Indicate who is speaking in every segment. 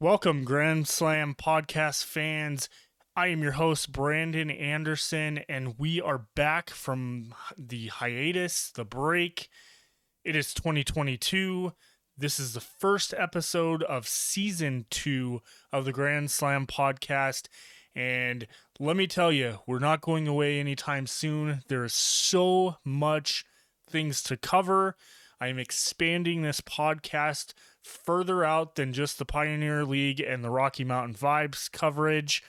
Speaker 1: Welcome, Grand Slam podcast fans. I am your host, Brandon Anderson, and we are back from the hiatus, the break. It is 2022. This is the first episode of season two of the Grand Slam podcast. And let me tell you, we're not going away anytime soon. There is so much things to cover. I am expanding this podcast further out than just the Pioneer League and the Rocky Mountain Vibes coverage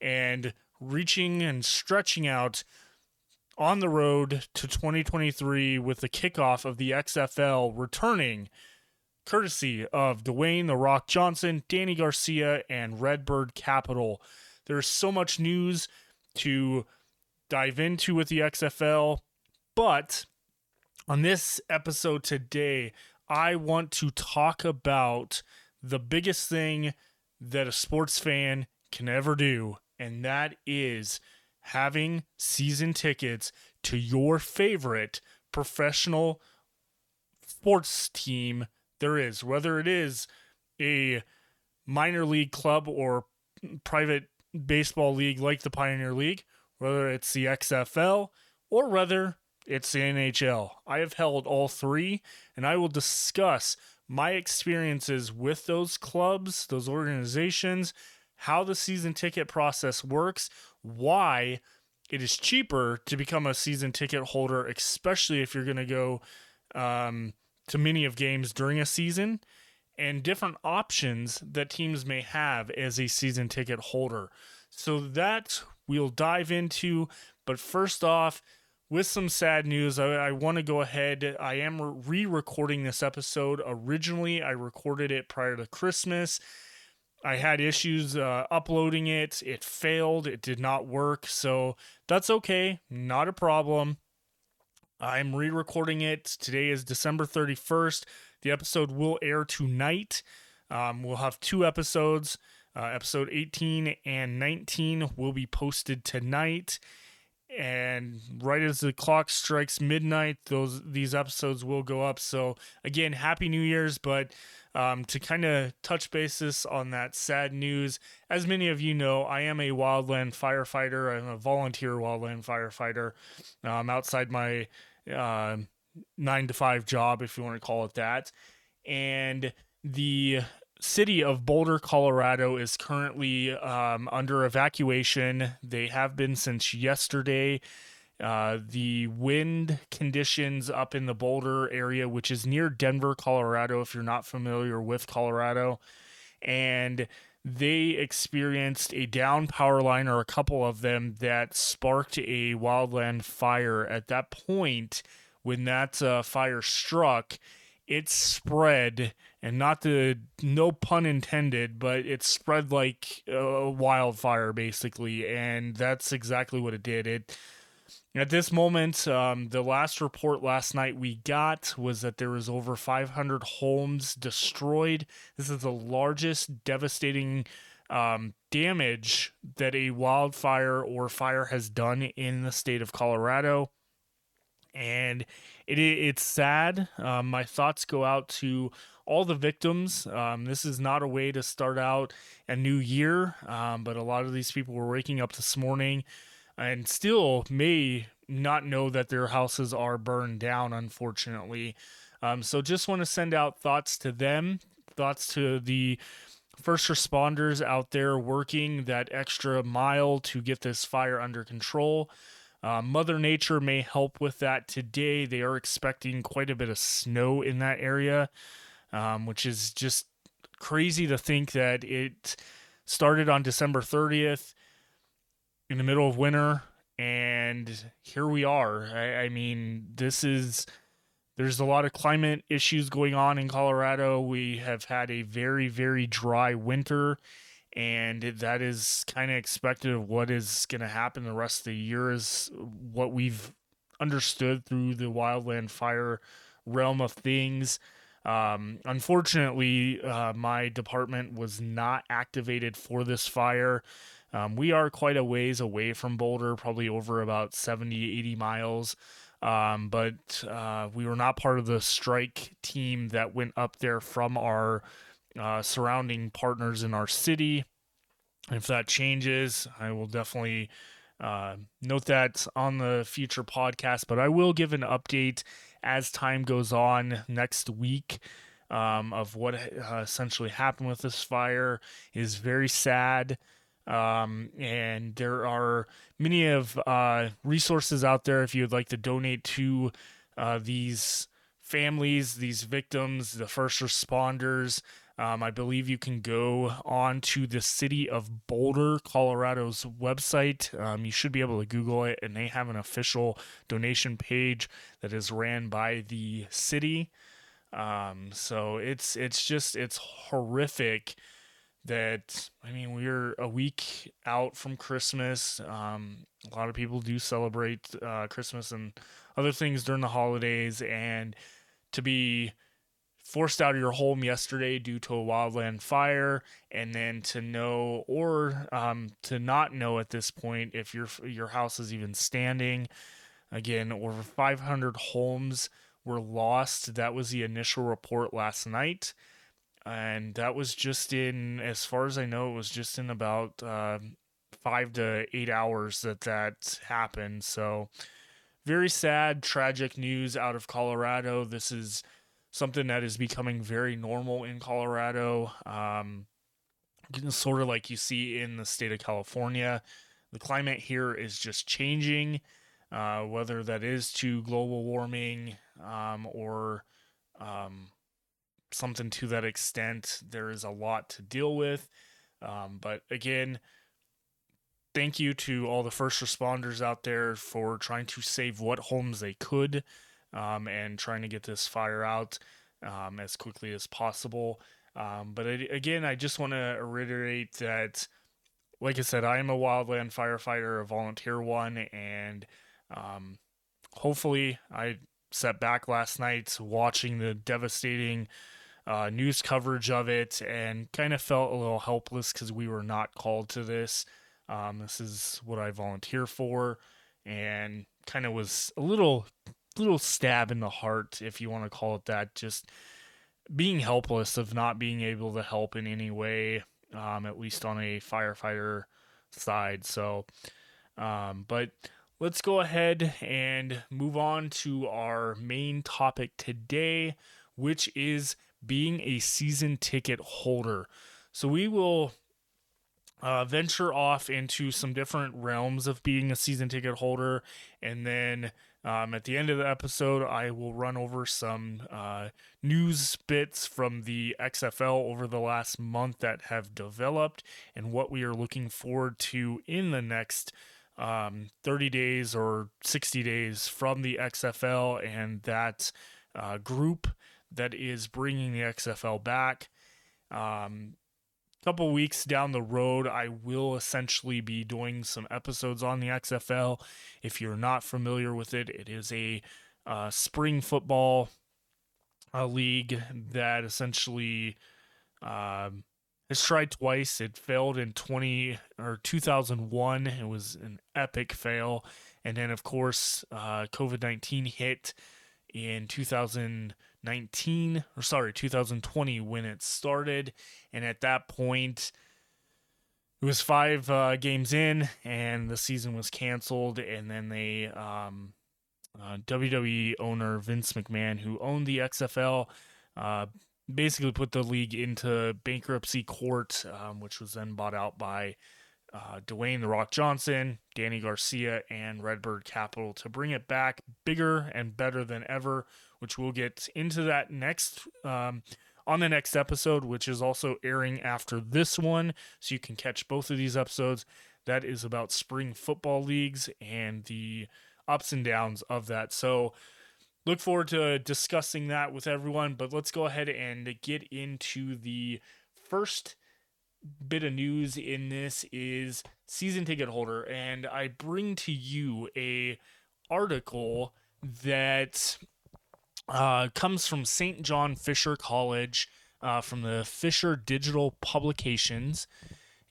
Speaker 1: and reaching and stretching out on the road to 2023 with the kickoff of the XFL returning courtesy of Dwayne The Rock Johnson, Dany Garcia, and Redbird Capital. There's so much news to dive into with the XFL, but on this episode today, I want to talk about the biggest thing that a sports fan can ever do, and that is having season tickets to your favorite professional sports team there is, whether it is a minor league club or private baseball league like the Pioneer League, whether it's the XFL or whether it's the NHL. I have held all three, and I will discuss my experiences with those clubs, those organizations, how the season ticket process works, why it is cheaper to become a season ticket holder, especially if you're going to go um, to many of games during a season, and different options that teams may have as a season ticket holder. So that we'll dive into. But first off, with some sad news, I, I want to go ahead. I am re recording this episode. Originally, I recorded it prior to Christmas. I had issues uh, uploading it. It failed. It did not work. So that's okay. Not a problem. I'm re recording it. Today is December 31st. The episode will air tonight. Um, we'll have two episodes. Uh, episode 18 and 19 will be posted tonight. And right as the clock strikes midnight, those these episodes will go up. So again, happy New Year's! But um, to kind of touch basis on that sad news, as many of you know, I am a wildland firefighter. I'm a volunteer wildland firefighter. Um, outside my uh, nine to five job, if you want to call it that, and the city of Boulder, Colorado is currently um, under evacuation. They have been since yesterday. Uh, the wind conditions up in the Boulder area, which is near Denver, Colorado, if you're not familiar with Colorado, and they experienced a down power line or a couple of them that sparked a wildland fire. At that point, when that uh, fire struck, it spread and not the no pun intended but it spread like a wildfire basically and that's exactly what it did. It at this moment um, the last report last night we got was that there was over 500 homes destroyed. This is the largest devastating um, damage that a wildfire or fire has done in the state of colorado. And it, it's sad. Um, my thoughts go out to all the victims. Um, this is not a way to start out a new year, um, but a lot of these people were waking up this morning and still may not know that their houses are burned down, unfortunately. Um, so just want to send out thoughts to them, thoughts to the first responders out there working that extra mile to get this fire under control. Uh, Mother Nature may help with that today. They are expecting quite a bit of snow in that area, um, which is just crazy to think that it started on December 30th in the middle of winter, and here we are. I, I mean, this is there's a lot of climate issues going on in Colorado. We have had a very, very dry winter and that is kind of expected of what is going to happen the rest of the year is what we've understood through the wildland fire realm of things um, unfortunately uh, my department was not activated for this fire um, we are quite a ways away from boulder probably over about 70 80 miles um, but uh, we were not part of the strike team that went up there from our uh, surrounding partners in our city. If that changes, I will definitely uh, note that on the future podcast, but I will give an update as time goes on next week. Um, of what uh, essentially happened with this fire is very sad. Um, and there are many of uh, resources out there if you would like to donate to uh, these families, these victims, the first responders. Um, I believe you can go on to the city of Boulder, Colorado's website. Um, you should be able to Google it, and they have an official donation page that is ran by the city. Um, so it's it's just it's horrific that I mean we're a week out from Christmas. Um, a lot of people do celebrate uh, Christmas and other things during the holidays, and to be forced out of your home yesterday due to a wildland fire, and then to know or um, to not know at this point if your your house is even standing. Again, over 500 homes were lost. That was the initial report last night. And that was just in, as far as I know, it was just in about uh, five to eight hours that that happened. So, very sad, tragic news out of Colorado. This is something that is becoming very normal in Colorado. Um, sort of like you see in the state of California. The climate here is just changing, uh, whether that is to global warming, um, or um, something to that extent. There is a lot to deal with. Um, but again, thank you to all the first responders out there for trying to save what homes they could um, and trying to get this fire out um, as quickly as possible. Um, but again, I just want to reiterate that, like I said, I am a wildland firefighter, a volunteer one, and um, hopefully I sat back last night watching the devastating uh, news coverage of it and kind of felt a little helpless because we were not called to this. Um, this is what I volunteer for, and kind of was a little little stab in the heart, if you want to call it that. Just being helpless of not being able to help in any way, um, at least on a firefighter side. So, um, but let's go ahead and move on to our main topic today, which is being a season ticket holder. So we will uh, venture off into some different realms of being a season ticket holder, and then um, at the end of the episode, I will run over some uh, news bits from the XFL over the last month that have developed and what we are looking forward to in the next um, 30 days or 60 days from the XFL and that uh, group that is bringing the XFL back. Um, couple weeks down the road, I will essentially be doing some episodes on the XFL. If you're not familiar with it, it is a uh, spring football uh, league that essentially um, has tried twice. It failed in 20 or 2001. It was an epic fail. And then, of course, uh, COVID 19 hit in 2019, or sorry, 2020 when it started. And at that point, it was five uh, games in, and the season was canceled. And then they, um, uh, WWE owner Vince McMahon, who owned the XFL, uh, basically put the league into bankruptcy court, um, which was then bought out by uh, Dwayne The Rock Johnson, Dany Garcia, and Redbird Capital to bring it back bigger and better than ever, which we'll get into that next. Um, on the next episode, which is also airing after this one. So you can catch both of these episodes. That is about spring football leagues and the ups and downs of that. So look forward to discussing that with everyone. But let's go ahead and get into the first bit of news in this is season ticket holder and i bring to you a article that uh, comes from st john fisher college uh, from the fisher digital publications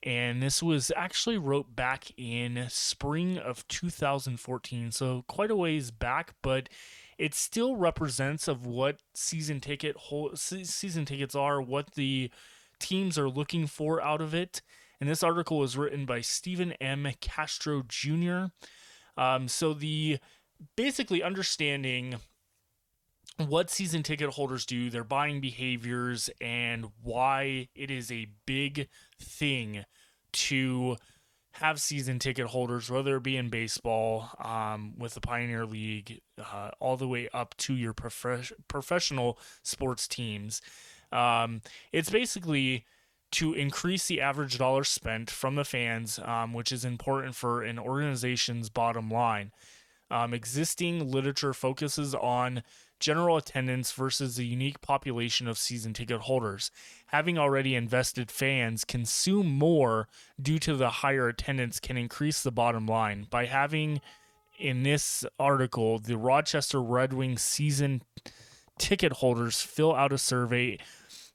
Speaker 1: and this was actually wrote back in spring of 2014 so quite a ways back but it still represents of what season ticket season tickets are what the teams are looking for out of it. And this article was written by Stephen M. Castro Jr. Um, so the basically understanding what season ticket holders do, their buying behaviors, and why it is a big thing to have season ticket holders, whether it be in baseball um, with the Pioneer League, uh, all the way up to your prof- professional sports teams. Um, it's basically to increase the average dollar spent from the fans, um, which is important for an organization's bottom line. Um, existing literature focuses on general attendance versus the unique population of season ticket holders. Having already invested fans consume more due to the higher attendance can increase the bottom line. By having in this article, the Rochester Red Wings season ticket holders fill out a survey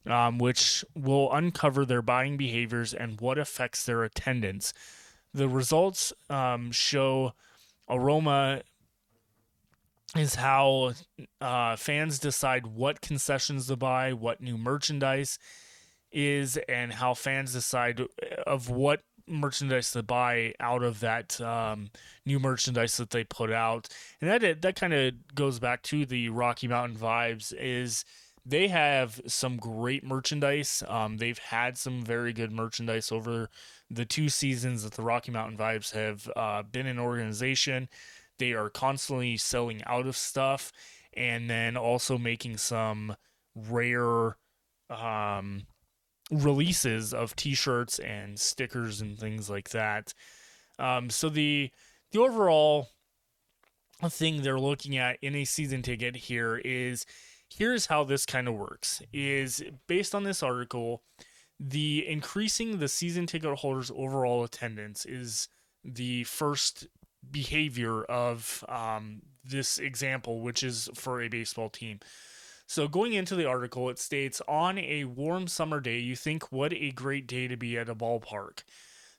Speaker 1: um, which will uncover their buying behaviors and what affects their attendance. The results um, show aroma is how uh, fans decide what concessions to buy, what new merchandise is, and how fans decide of what merchandise to buy out of that um, new merchandise that they put out. And that that kind of goes back to the Rocky Mountain vibes. Is they have some great merchandise. Um, they've had some very good merchandise over the two seasons that the Rocky Mountain Vibes have uh, been an organization. They are constantly selling out of stuff and then also making some rare um, releases of t-shirts and stickers and things like that. Um, so the the overall thing they're looking at in a season ticket here is here's how this kind of works is based on this article the increasing the season ticket holders overall attendance is the first behavior of um, this example, which is for a baseball team. So, going into the article, it states on a warm summer day, you think, what a great day to be at a ballpark.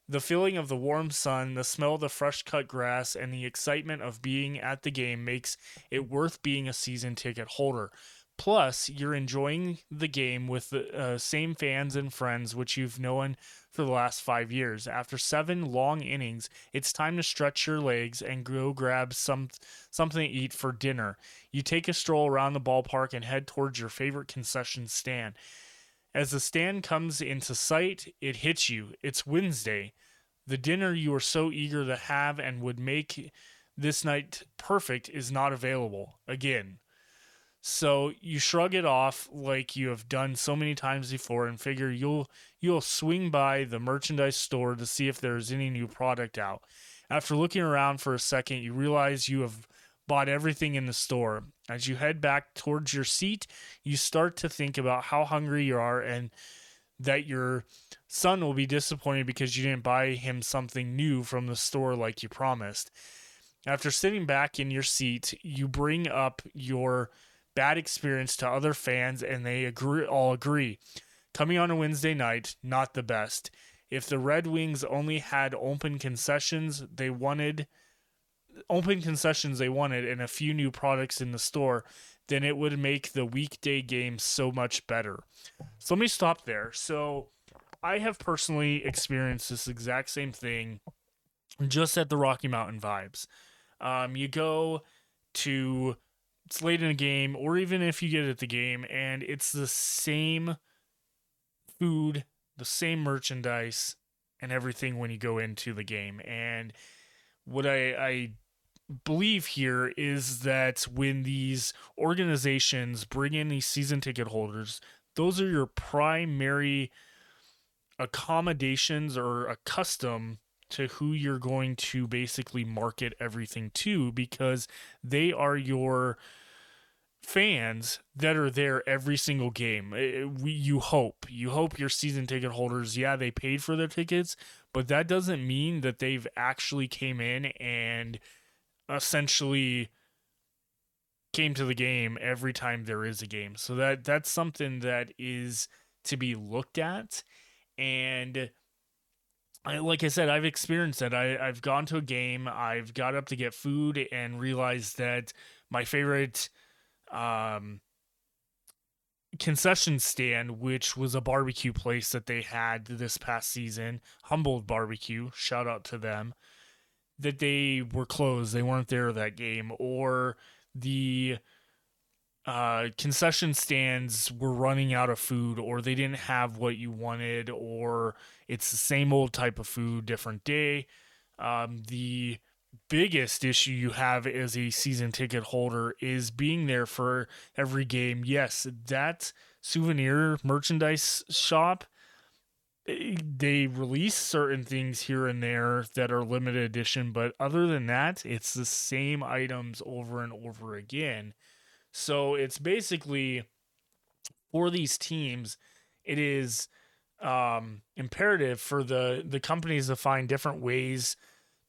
Speaker 1: The feeling of the warm sun, the smell of the fresh cut grass, and the excitement of being at the game makes it worth being a season ticket holder. Plus, you're enjoying the game with the uh, same fans and friends which you've known for the last five years. After seven long innings, it's time to stretch your legs and go grab some something to eat for dinner. You take a stroll around the ballpark and head towards your favorite concession stand. As the stand comes into sight, it hits you. It's Wednesday. The dinner you are so eager to have and would make this night perfect is not available. Again, so you shrug it off like you have done so many times before and figure you'll you'll swing by the merchandise store to see if there's any new product out. After looking around for a second, you realize you have bought everything in the store. As you head back towards your seat, you start to think about how hungry you are and that your son will be disappointed because you didn't buy him something new from the store like you promised. After sitting back in your seat, you bring up your bad experience to other fans, and they agree all agree. Coming on a Wednesday night, not the best. If the Red Wings only had open concessions they wanted, open concessions they wanted, and a few new products in the store, then it would make the weekday game so much better. So let me stop there. So I have personally experienced this exact same thing just at the Rocky Mountain Vibes. Um, you go to it's late in a game, or even if you get at the game and it's the same food, the same merchandise, and everything when you go into the game. And what I, I believe here is that when these organizations bring in these season ticket holders, those are your primary accommodations or a custom to who you're going to basically market everything to because they are your fans that are there every single game. Eh, eh, we, you hope, you hope your season ticket holders, yeah, they paid for their tickets, but that doesn't mean that they've actually came in and essentially came to the game every time there is a game. So that that's something that is to be looked at and I, like I said, I've experienced that. I, I've gone to a game, I've got up to get food and realized that my favorite um, concession stand, which was a barbecue place that they had this past season, Humboldt Barbecue, shout out to them, that they were closed. They weren't there that game. Or the uh, concession stands were running out of food, or they didn't have what you wanted, or it's the same old type of food, different day. Um, the biggest issue you have as a season ticket holder is being there for every game. Yes, that souvenir merchandise shop eh, they release certain things here and there that are limited edition, but other than that, it's the same items over and over again. So it's basically for these teams, it is um, imperative for the the companies to find different ways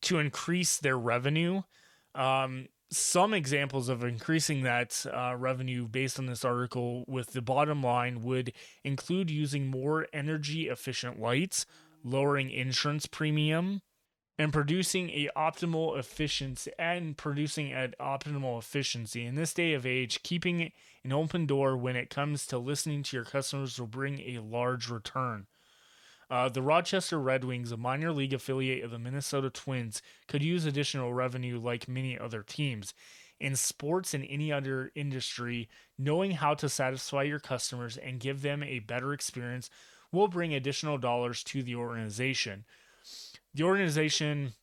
Speaker 1: to increase their revenue. Um, some examples of increasing that uh, revenue based on this article with the bottom line would include using more energy efficient lights, lowering insurance premium, and producing a optimal efficiency and producing at optimal efficiency in this day of age keeping an open door when it comes to listening to your customers will bring a large return uh, the Rochester Red Wings, a minor league affiliate of the Minnesota Twins, could use additional revenue like many other teams. In sports and any other industry, knowing how to satisfy your customers and give them a better experience will bring additional dollars to the organization. The organization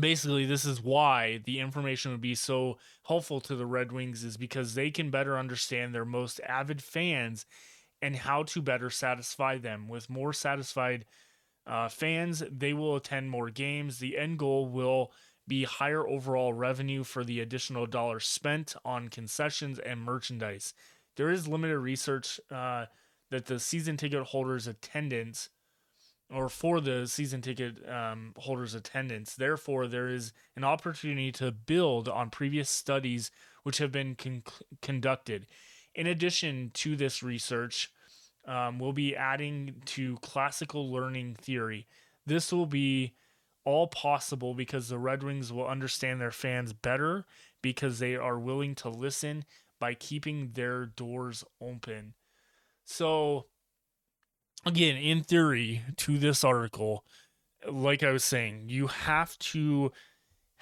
Speaker 1: basically this is why the information would be so helpful to the Red Wings is because they can better understand their most avid fans and how to better satisfy them. With more satisfied uh, fans, they will attend more games. The end goal will be higher overall revenue for the additional dollars spent on concessions and merchandise. There is limited research uh, that the season ticket holders' attendance, or for the season ticket um, holders' attendance, therefore, there is an opportunity to build on previous studies which have been con- conducted. In addition to this research, um, we'll be adding to classical learning theory. This will be all possible because the Red Wings will understand their fans better because they are willing to listen by keeping their doors open. So, again, in theory, to this article, like I was saying, you have to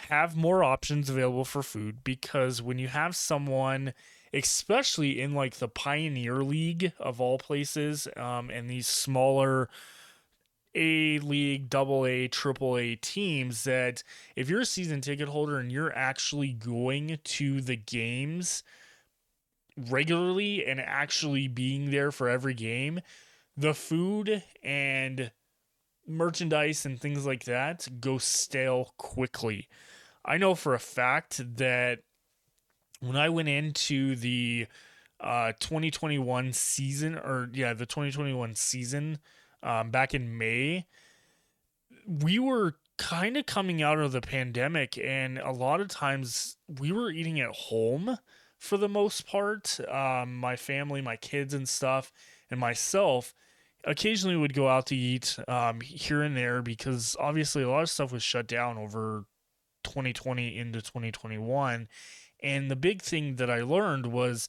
Speaker 1: have more options available for food because when you have someone especially in like the Pioneer League of all places, um, and these smaller A League, Double A, Triple A teams. That if you're a season ticket holder and you're actually going to the games regularly and actually being there for every game, the food and merchandise and things like that go stale quickly. I know for a fact that when I went into the uh, 2021 season, or yeah, the 2021 season um, back in May, we were kind of coming out of the pandemic, and a lot of times we were eating at home for the most part. Um, my family, my kids, and stuff, and myself occasionally would go out to eat um, here and there because obviously a lot of stuff was shut down over 2020 into 2021 and the big thing that I learned was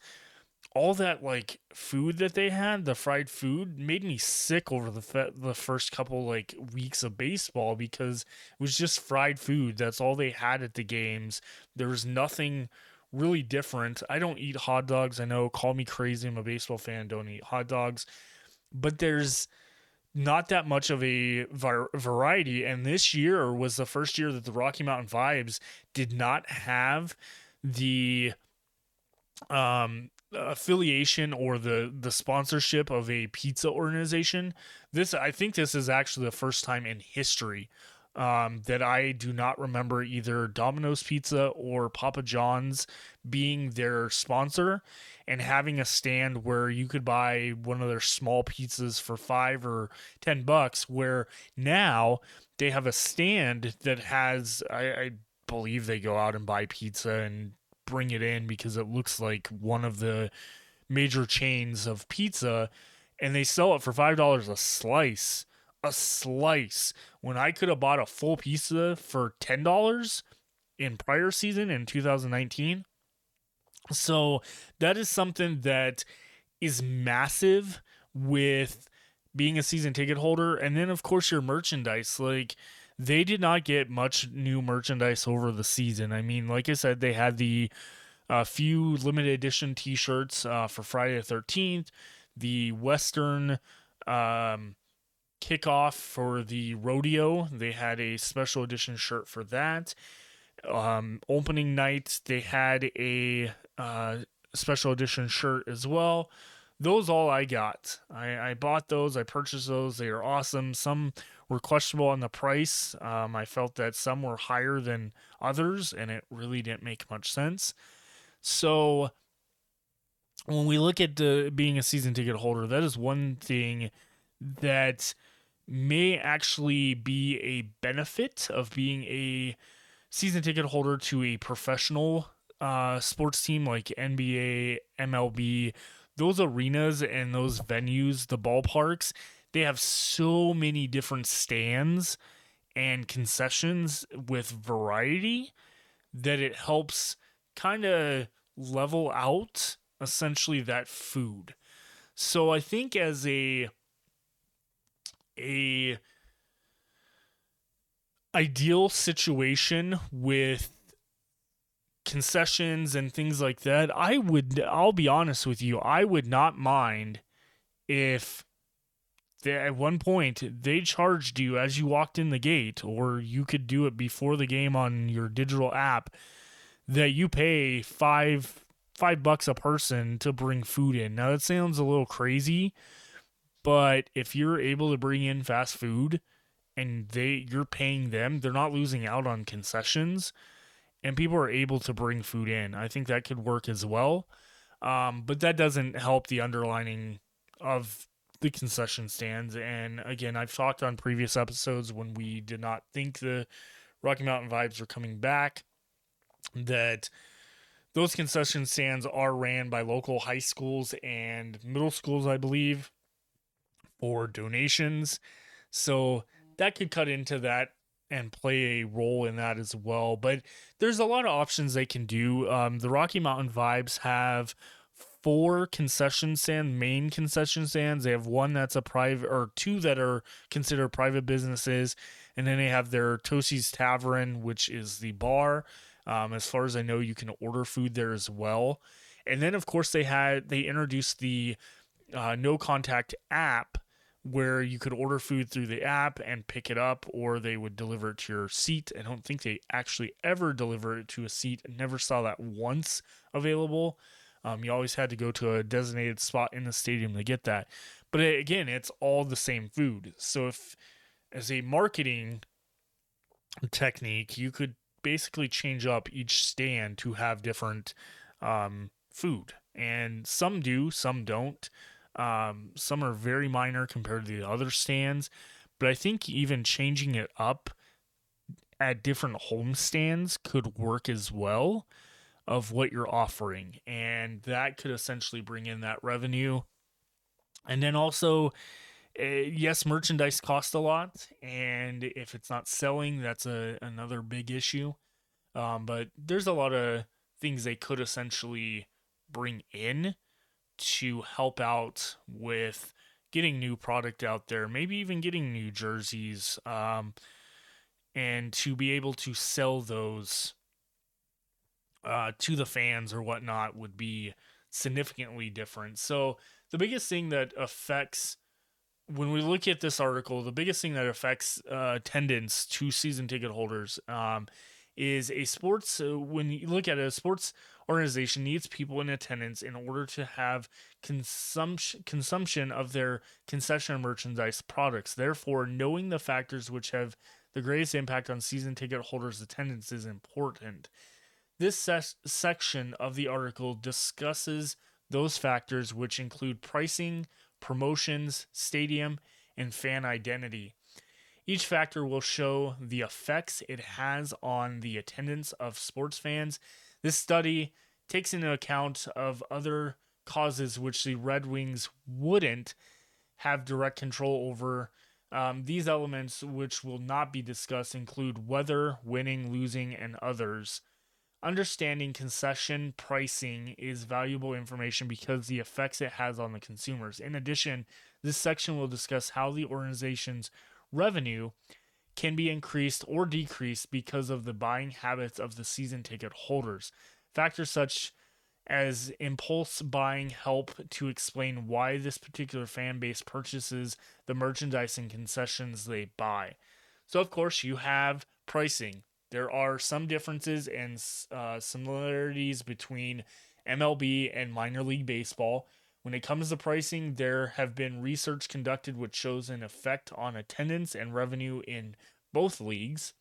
Speaker 1: all that like food that they had, the fried food, made me sick over the fe- the first couple like weeks of baseball because it was just fried food. That's all they had at the games. There was nothing really different. I don't eat hot dogs. I know, call me crazy. I'm a baseball fan. Don't eat hot dogs, but there's not that much of a variety. And this year was the first year that the Rocky Mountain Vibes did not have the um affiliation or the the sponsorship of a pizza organization this i think this is actually the first time in history um, that I do not remember either Domino's Pizza or Papa John's being their sponsor and having a stand where you could buy one of their small pizzas for five or ten bucks. Where now they have a stand that has, I, I believe they go out and buy pizza and bring it in because it looks like one of the major chains of pizza and they sell it for $5 a slice. A slice when I could have bought a full pizza for $10 in prior season in 2019. So that is something that is massive with being a season ticket holder. And then, of course, your merchandise. Like, they did not get much new merchandise over the season. I mean, like I said, they had the uh, few limited edition t shirts uh, for Friday the 13th, the Western. Um, kickoff for the rodeo. They had a special edition shirt for that. Um, opening night, they had a uh, special edition shirt as well. Those all I got. I, I bought those. I purchased those. They are awesome. Some were questionable on the price. Um, I felt that some were higher than others, and it really didn't make much sense. So when we look at the, being a season ticket holder, that is one thing that may actually be a benefit of being a season ticket holder to a professional uh, sports team like NBA, MLB. Those arenas and those venues, the ballparks, they have so many different stands and concessions with variety that it helps kind of level out essentially that food. So I think as a a ideal situation with concessions and things like that, I would I'll be honest with you, I would not mind if they, at one point they charged you as you walked in the gate or you could do it before the game on your digital app that you pay 5 5 bucks a person to bring food in. Now that sounds a little crazy, but if you're able to bring in fast food and they you're paying them, they're not losing out on concessions and people are able to bring food in. I think that could work as well. Um, but that doesn't help the underlining of the concession stands. And again, I've talked on previous episodes when we did not think the Rocky Mountain vibes were coming back that those concession stands are ran by local high schools and middle schools, I believe for donations. So that could cut into that and play a role in that as well. But there's a lot of options they can do. Um, the Rocky Mountain Vibes have four concession stand main concession stands. They have one that's a private or two that are considered private businesses, and then they have their Tosi's Tavern, which is the bar. Um, as far as I know, you can order food there as well. And then of course they had they introduced the uh, no contact app where you could order food through the app and pick it up, or they would deliver it to your seat. I don't think they actually ever deliver it to a seat. I never saw that once available. Um, you always had to go to a designated spot in the stadium to get that. But again, it's all the same food. So if, as a marketing technique, you could basically change up each stand to have different um, food, and some do, some don't. Um, some are very minor compared to the other stands, but I think even changing it up at different home stands could work as well of what you're offering, and that could essentially bring in that revenue. And then also, uh, yes, merchandise costs a lot, and if it's not selling, that's a another big issue. Um, but there's a lot of things they could essentially bring in to help out with getting new product out there, maybe even getting new jerseys, um, and to be able to sell those uh, to the fans or whatnot would be significantly different. So the biggest thing that affects when we look at this article, the biggest thing that affects uh, attendance to season ticket holders um, is a sports. When you look at it, a sports organization needs people in attendance in order to have consumption consumption of their concession merchandise products. Therefore, knowing the factors which have the greatest impact on season ticket holders' attendance is important. This ses- section of the article discusses those factors, which include pricing, promotions, stadium, and fan identity. Each factor will show the effects it has on the attendance of sports fans this study takes into account of other causes which the Red Wings wouldn't have direct control over. Um, these elements, which will not be discussed, include weather, winning, losing, and others. Understanding concession pricing is valuable information because the effects it has on the consumers. In addition, this section will discuss how the organization's revenue can be increased or decreased because of the buying habits of the season ticket holders. Factors such as impulse buying help to explain why this particular fan base purchases the merchandise and concessions they buy. So, of course, you have pricing. There are some differences and uh, similarities between MLB and minor league baseball. When it comes to pricing, there have been research conducted which shows an effect on attendance and revenue in both leagues.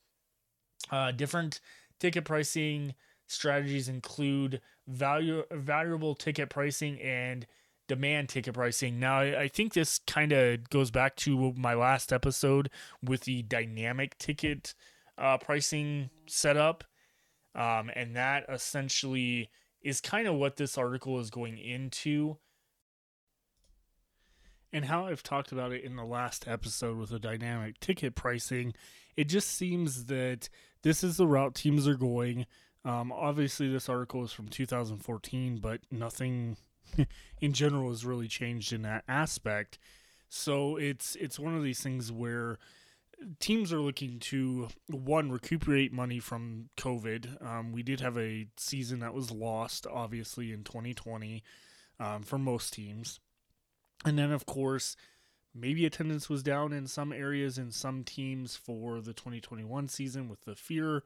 Speaker 1: Uh, different ticket pricing strategies include value variable ticket pricing and demand ticket pricing. Now, I think this kind of goes back to my last episode with the dynamic ticket uh, pricing setup. Um, and that essentially is kind of what this article is going into. And how I've talked about it in the last episode with the dynamic ticket pricing, it just seems that this is the route teams are going. Um, obviously, this article is from 2014, but nothing in general has really changed in that aspect. So it's it's one of these things where teams are looking to one recuperate money from COVID. Um, we did have a season that was lost, obviously in 2020, um, for most teams, and then of course maybe attendance was down in some areas in some teams for the 2021 season with the fear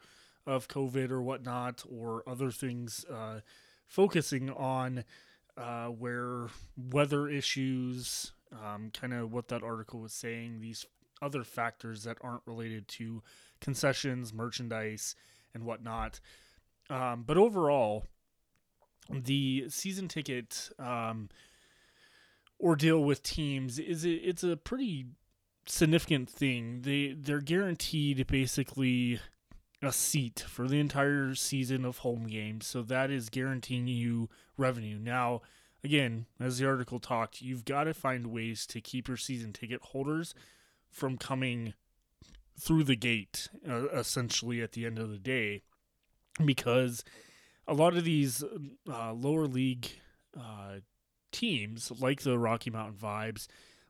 Speaker 1: of COVID or whatnot, or other things, uh, focusing on uh, where weather issues, um, kind of what that article was saying, these other factors that aren't related to concessions, merchandise, and whatnot. Um, but overall, the season ticket um, ordeal with teams is a, it's a pretty significant thing. They they're guaranteed basically a seat for the entire season of home games, so that is guaranteeing you revenue. Now, again, as the article talked, you've got to find ways to keep your season ticket holders from coming through the gate, uh, essentially at the end of the day, because a lot of these uh, lower league uh, teams, like the Rocky Mountain Vibes,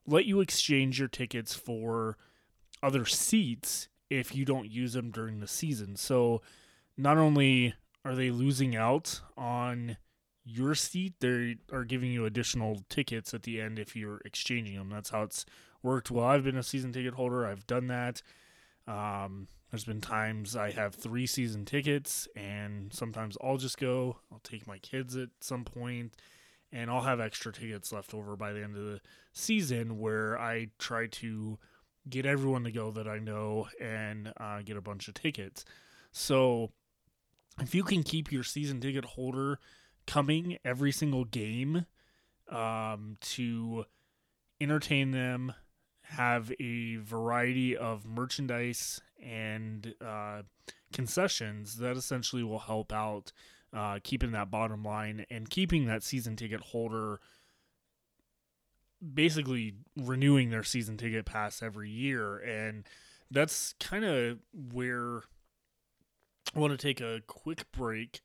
Speaker 1: let you exchange your tickets for other seats if you don't use them during the season. So not only are they losing out on your seat, they are giving you additional tickets at the end if you're exchanging them. That's how it's worked. Well, I've been a season ticket holder. I've done that. Um, there's been times I have three season tickets, and sometimes I'll just go. I'll take my kids at some point, and I'll have extra tickets left over by the end of the season where I try to get everyone to go that I know and uh, get a bunch of tickets. So if you can keep your season ticket holder coming every single game um, to entertain them, have a variety of merchandise and uh, concessions, that essentially will help out uh, keeping that bottom line and keeping that season ticket holder basically renewing their season ticket pass every year. And that's kind of where I want to take a quick break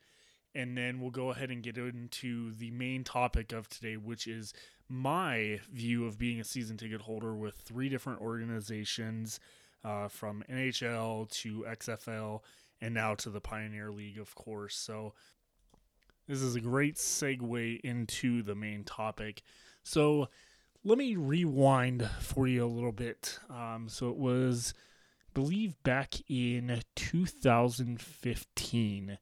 Speaker 1: and then we'll go ahead and get into the main topic of today which is my view of being a season ticket holder with three different organizations uh, from NHL to XFL and now to the Pioneer League of course. So this is a great segue into the main topic so let me rewind for you a little bit. Um, so it was, I believe, back in 2015.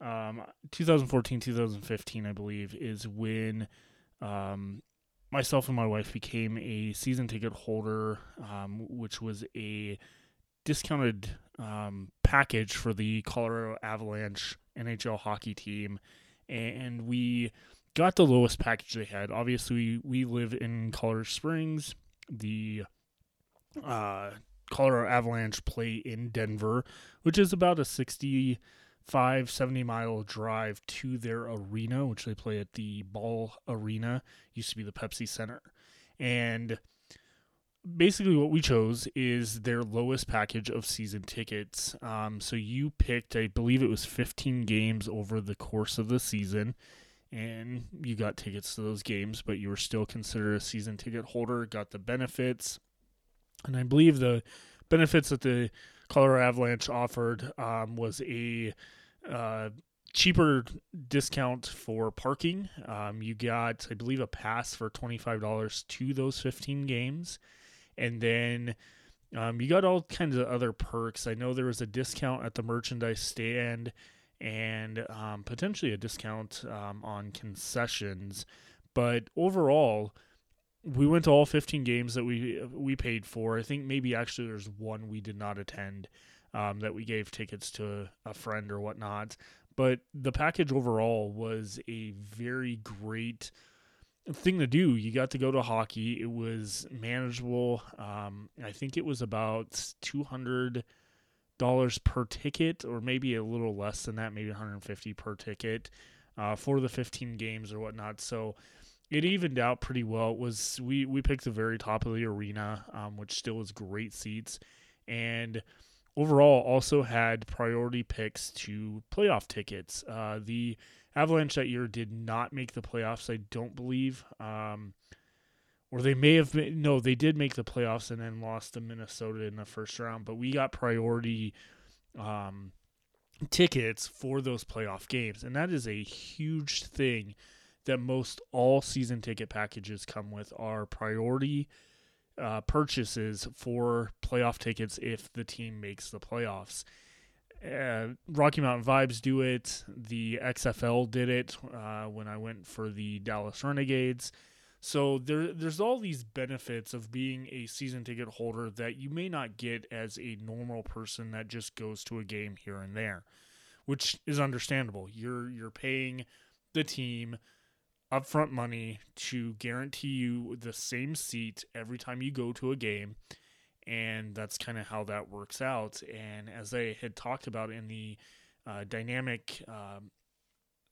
Speaker 1: Um, 2014, 2015, I believe, is when um, myself and my wife became a season ticket holder, um, which was a discounted um, package for the Colorado Avalanche NHL hockey team. And we got the lowest package they had. Obviously, we live in Colorado Springs. The uh, Colorado Avalanche play in Denver, which is about a 65, 70 mile drive to their arena, which they play at the Ball Arena. Used to be the Pepsi Center. And basically what we chose is their lowest package of season tickets. Um, so you picked, I believe it was 15 games over the course of the season, and you got tickets to those games, but you were still considered a season ticket holder, got the benefits. And I believe the benefits that the Colorado Avalanche offered um, was a uh, cheaper discount for parking. Um, you got, I believe, a pass for $25 to those 15 games. And then um, you got all kinds of other perks. I know there was a discount at the merchandise stand and um, potentially a discount um, on concessions. But overall, we went to all 15 games that we we paid for. I think maybe actually there's one we did not attend um, that we gave tickets to a friend or whatnot. But the package overall was a very great thing to do. You got to go to hockey. It was manageable. Um, I think it was about two hundred dollars per ticket, or maybe a little less than that, maybe 150 per ticket uh, for the 15 games or whatnot. So it evened out pretty well. It was we we picked the very top of the arena, um, which still was great seats, and overall also had priority picks to playoff tickets. Uh, the Avalanche that year did not make the playoffs, I don't believe. Um, or they may have been, no, they did make the playoffs and then lost to Minnesota in the first round, but we got priority um, tickets for those playoff games. And that is a huge thing that most all season ticket packages come with are priority uh, purchases for playoff tickets if the team makes the playoffs. Uh, Rocky Mountain Vibes do it. The XFL did it uh, when I went for the Dallas Renegades. So there, there's all these benefits of being a season ticket holder that you may not get as a normal person that just goes to a game here and there, which is understandable. You're you're paying the team upfront money to guarantee you the same seat every time you go to a game and that's kind of how that works out. And as I had talked about in the uh, dynamic um,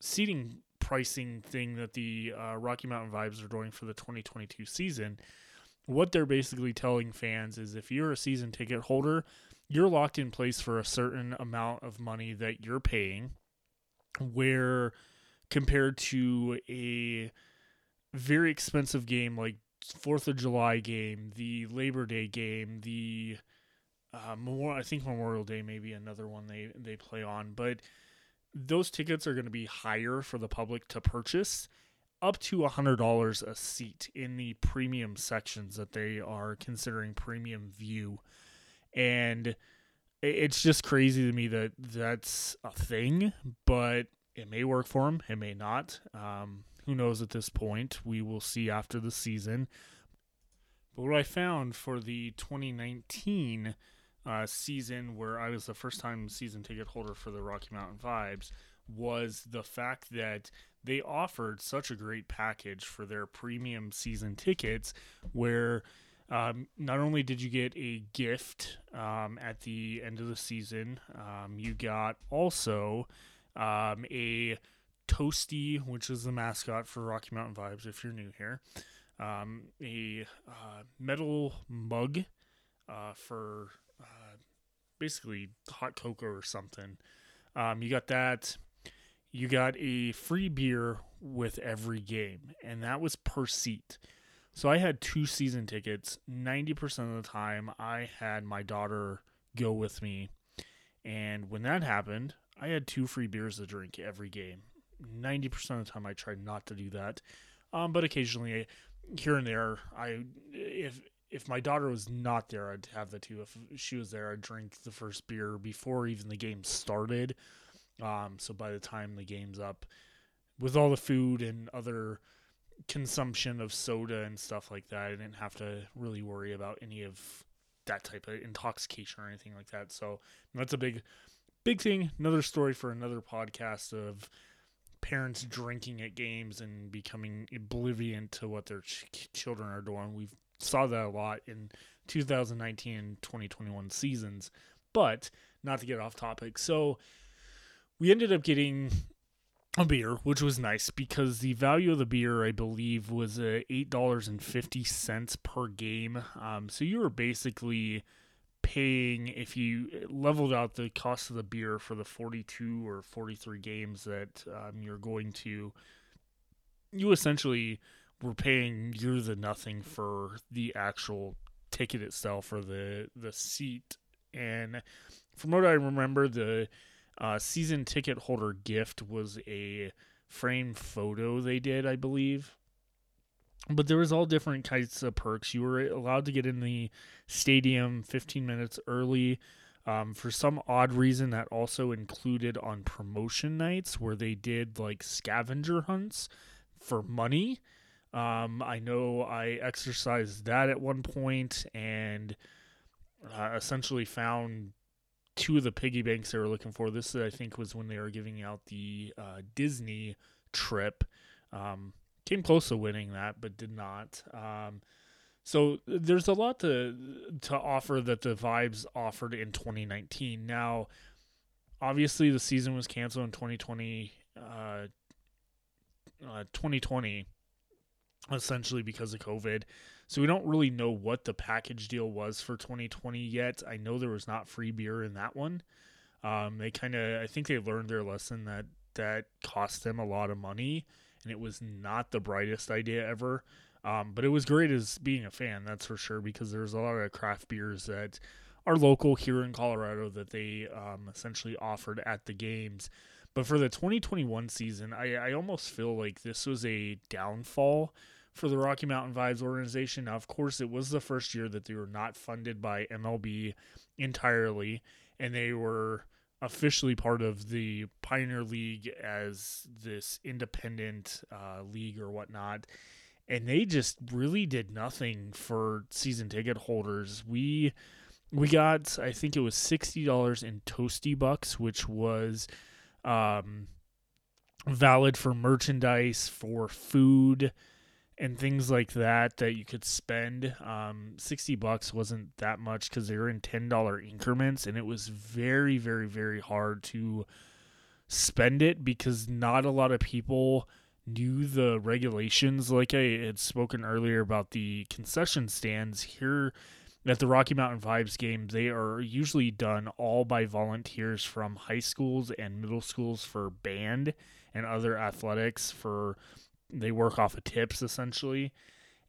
Speaker 1: seating pricing thing that the uh, Rocky Mountain Vibes are doing for the 2022 season, what they're basically telling fans is if you're a season ticket holder, you're locked in place for a certain amount of money that you're paying, where compared to a very expensive game like Fourth of July game, the Labor Day game, the uh, Memorial. I think Memorial Day may be another one they they play on, but those tickets are going to be higher for the public to purchase, up to a hundred dollars a seat in the premium sections that they are considering premium view, and it's just crazy to me that that's a thing, but it may work for them, it may not. Um, who knows at this point? We will see after the season. But what I found for the 2019 uh, season, where I was the first time season ticket holder for the Rocky Mountain Vibes, was the fact that they offered such a great package for their premium season tickets, where um, not only did you get a gift um, at the end of the season, um, you got also um, a Toasty, which is the mascot for Rocky Mountain Vibes, if you're new here, um, a uh, metal mug uh, for uh, basically hot cocoa or something. Um, you got that. You got a free beer with every game, and that was per seat. So I had two season tickets. 90% of the time, I had my daughter go with me. And when that happened, I had two free beers to drink every game. 90% of the time I try not to do that. Um, but occasionally here and there, I if if my daughter was not there, I'd have the two. If she was there, I'd drink the first beer before even the game started. Um, so by the time the game's up, with all the food and other consumption of soda and stuff like that, I didn't have to really worry about any of that type of intoxication or anything like that. So that's a big, big thing. Another story for another podcast of parents drinking at games and becoming oblivion to what their ch- children are doing. We saw that a lot in 2019 and 2021 seasons, but not to get off topic. So we ended up getting a beer, which was nice because the value of the beer, I believe, was uh, eight dollars and fifty cents per game. Um, so you were basically paying if you leveled out the cost of the beer for the forty-two or forty-three games that um, you're going to. You essentially were paying near the nothing for the actual ticket itself or the the seat. And from what I remember, the uh, season ticket holder gift was a frame photo they did, I believe. But there was all different kinds of perks. You were allowed to get in the stadium 15 minutes early. Um, for some odd reason, that also included on promotion nights where they did like scavenger hunts for money. Um, I know I exercised that at one point and uh, essentially found two of the piggy banks they were looking for. This, I think, was when they were giving out the uh, Disney trip. Um, came close to winning that, but did not. Um, so there's a lot to to offer that the vibes offered in 2019. Now, obviously, the season was canceled in 2020. Uh, uh, 2020 essentially because of COVID. So we don't really know what the package deal was for 2020 yet. I know there was not free beer in that one. Um, they kind of, I think they learned their lesson that that cost them a lot of money, and it was not the brightest idea ever. Um, but it was great as being a fan, that's for sure, because there's a lot of craft beers that are local here in Colorado that they um, essentially offered at the games. But for the 2021 season, I, I almost feel like this was a downfall for the Rocky Mountain Vibes organization. Now, of course, it was the first year that they were not funded by MLB entirely, and they were officially part of the Pioneer League as this independent uh, league or whatnot. And they just really did nothing for season ticket holders. We we got I think it was sixty dollars in toasty bucks, which was um, valid for merchandise, for food, and things like that that you could spend. Um, 60 bucks wasn't that much because they were in $10 increments, and it was very, very, very hard to spend it because not a lot of people knew the regulations. Like I had spoken earlier about the concession stands here at the Rocky Mountain Vibes game, they are usually done all by volunteers from high schools and middle schools for band and other athletics for they work off of tips essentially.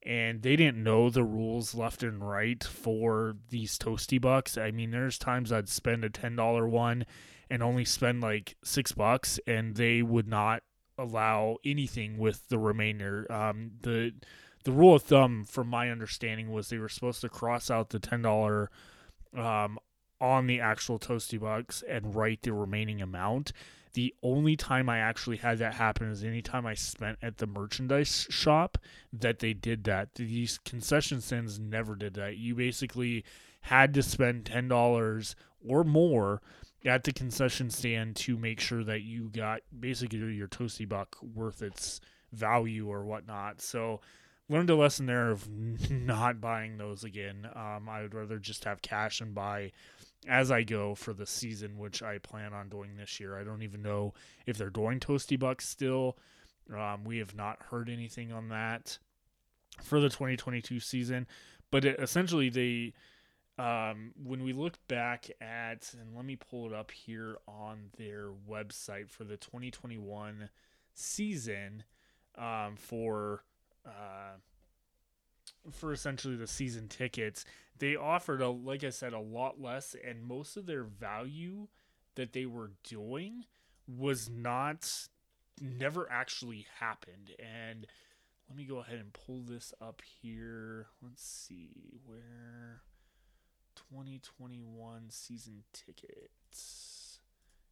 Speaker 1: And they didn't know the rules left and right for these toasty bucks. I mean, there's times I'd spend a ten dollar one and only spend like six bucks, and they would not allow anything with the remainder. Um, the the rule of thumb, from my understanding, was they were supposed to cross out the ten dollar um, on the actual toasty bucks and write the remaining amount. The only time I actually had that happen is anytime I spent at the merchandise shop that they did that. These concession stands never did that. You basically had to spend ten dollars or more at the concession stand to make sure that you got basically your toasty buck worth its value or whatnot. So learned a lesson there of not buying those again. Um, I would rather just have cash and buy as I go for the season, which I plan on doing this year. I don't even know if they're doing Toasty Bucks still. Um, we have not heard anything on that for the 2022 season, but it, essentially they. Um, when we look back at, and let me pull it up here on their website for the 2021 season um, for uh, for essentially the season tickets, they offered a like I said a lot less, and most of their value that they were doing was not never actually happened. And let me go ahead and pull this up here. Let's see where 2021 season tickets.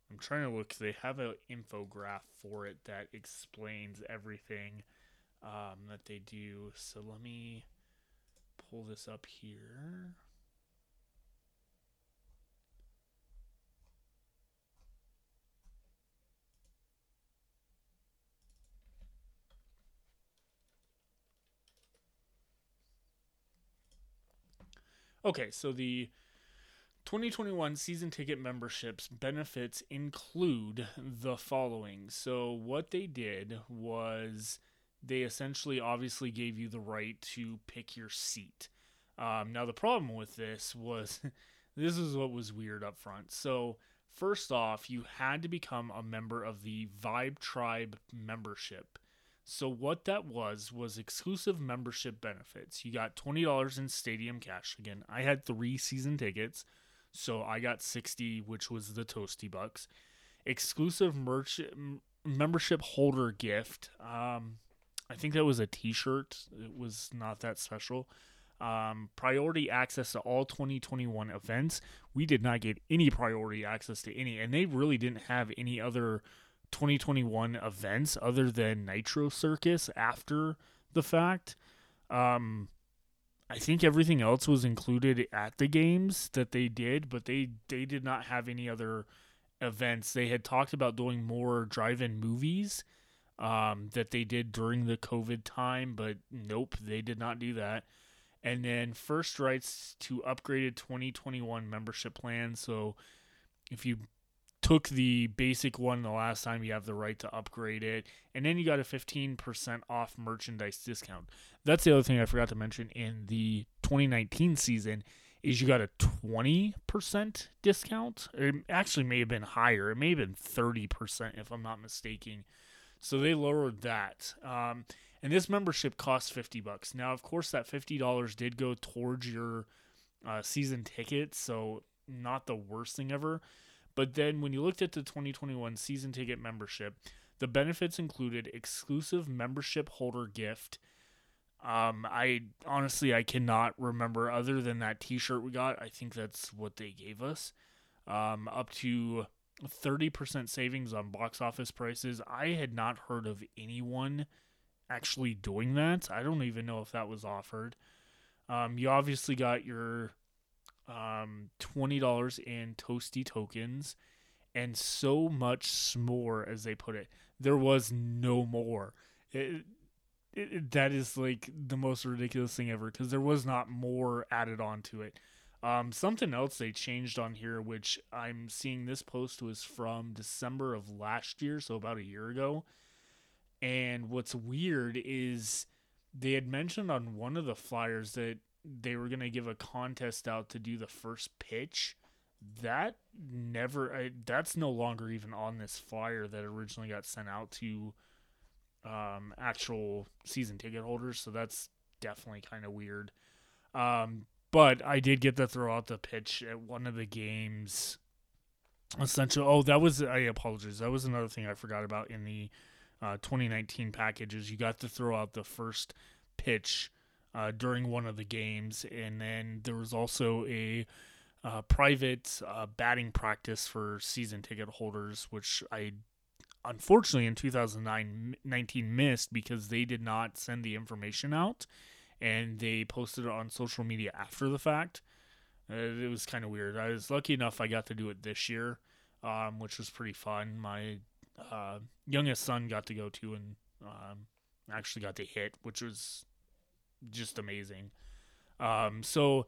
Speaker 1: I'm trying to look. They have an infograph for it that explains everything um, that they do. So let me pull this up here. Okay, so the 2021 season ticket memberships benefits include the following. So, what they did was they essentially obviously gave you the right to pick your seat. Um, now, the problem with this was this is what was weird up front. So, first off, you had to become a member of the Vibe Tribe membership. So, what that was was exclusive membership benefits. You got $20 in stadium cash. Again, I had three season tickets, so I got 60 which was the Toasty Bucks. Exclusive merch membership holder gift. Um, I think that was a t shirt. It was not that special. Um, priority access to all 2021 events. We did not get any priority access to any, and they really didn't have any other 2021 events other than Nitro Circus after the fact. Um, I think everything else was included at the games that they did, but they they did not have any other events. They had talked about doing more drive-in movies um, that they did during the COVID time, but nope, they did not do that. And then first rights to upgraded 2021 membership plan. So if you took the basic one the last time, you have the right to upgrade it. And then you got a 15% off merchandise discount. That's the other thing I forgot to mention in the 2019 season is you got a 20% discount. It actually may have been higher. It may have been 30% if I'm not mistaken. So they lowered that. Um, and this membership costs 50 bucks. Now, of course, that $50 did go towards your uh, season ticket, so not the worst thing ever. But then when you looked at the 2021 season ticket membership, the benefits included exclusive membership holder gift. Um, I honestly I cannot remember other than that T-shirt we got. I think that's what they gave us. Um, up to 30% savings on box office prices. I had not heard of anyone actually doing that. I don't even know if that was offered. Um, you obviously got your um, $20 in toasty tokens and so much more as they put it there was no more it, it, that is like the most ridiculous thing ever because there was not more added on to it um, something else they changed on here which i'm seeing this post was from december of last year so about a year ago and what's weird is they had mentioned on one of the flyers that they were going to give a contest out to do the first pitch. That never, I, that's no longer even on this flyer that originally got sent out to um, actual season ticket holders. So that's definitely kind of weird. Um, but I did get to throw out the pitch at one of the games. Essential. oh, that was, I apologize. That was another thing I forgot about in the uh, 2019 packages. You got to throw out the first pitch uh, during one of the games, and then there was also a uh, private uh, batting practice for season ticket holders, which I unfortunately in 2019 missed because they did not send the information out, and they posted it on social media after the fact. Uh, it was kind of weird. I was lucky enough I got to do it this year, um, which was pretty fun. My uh, youngest son got to go to and um, actually got to hit, which was just amazing. Um, so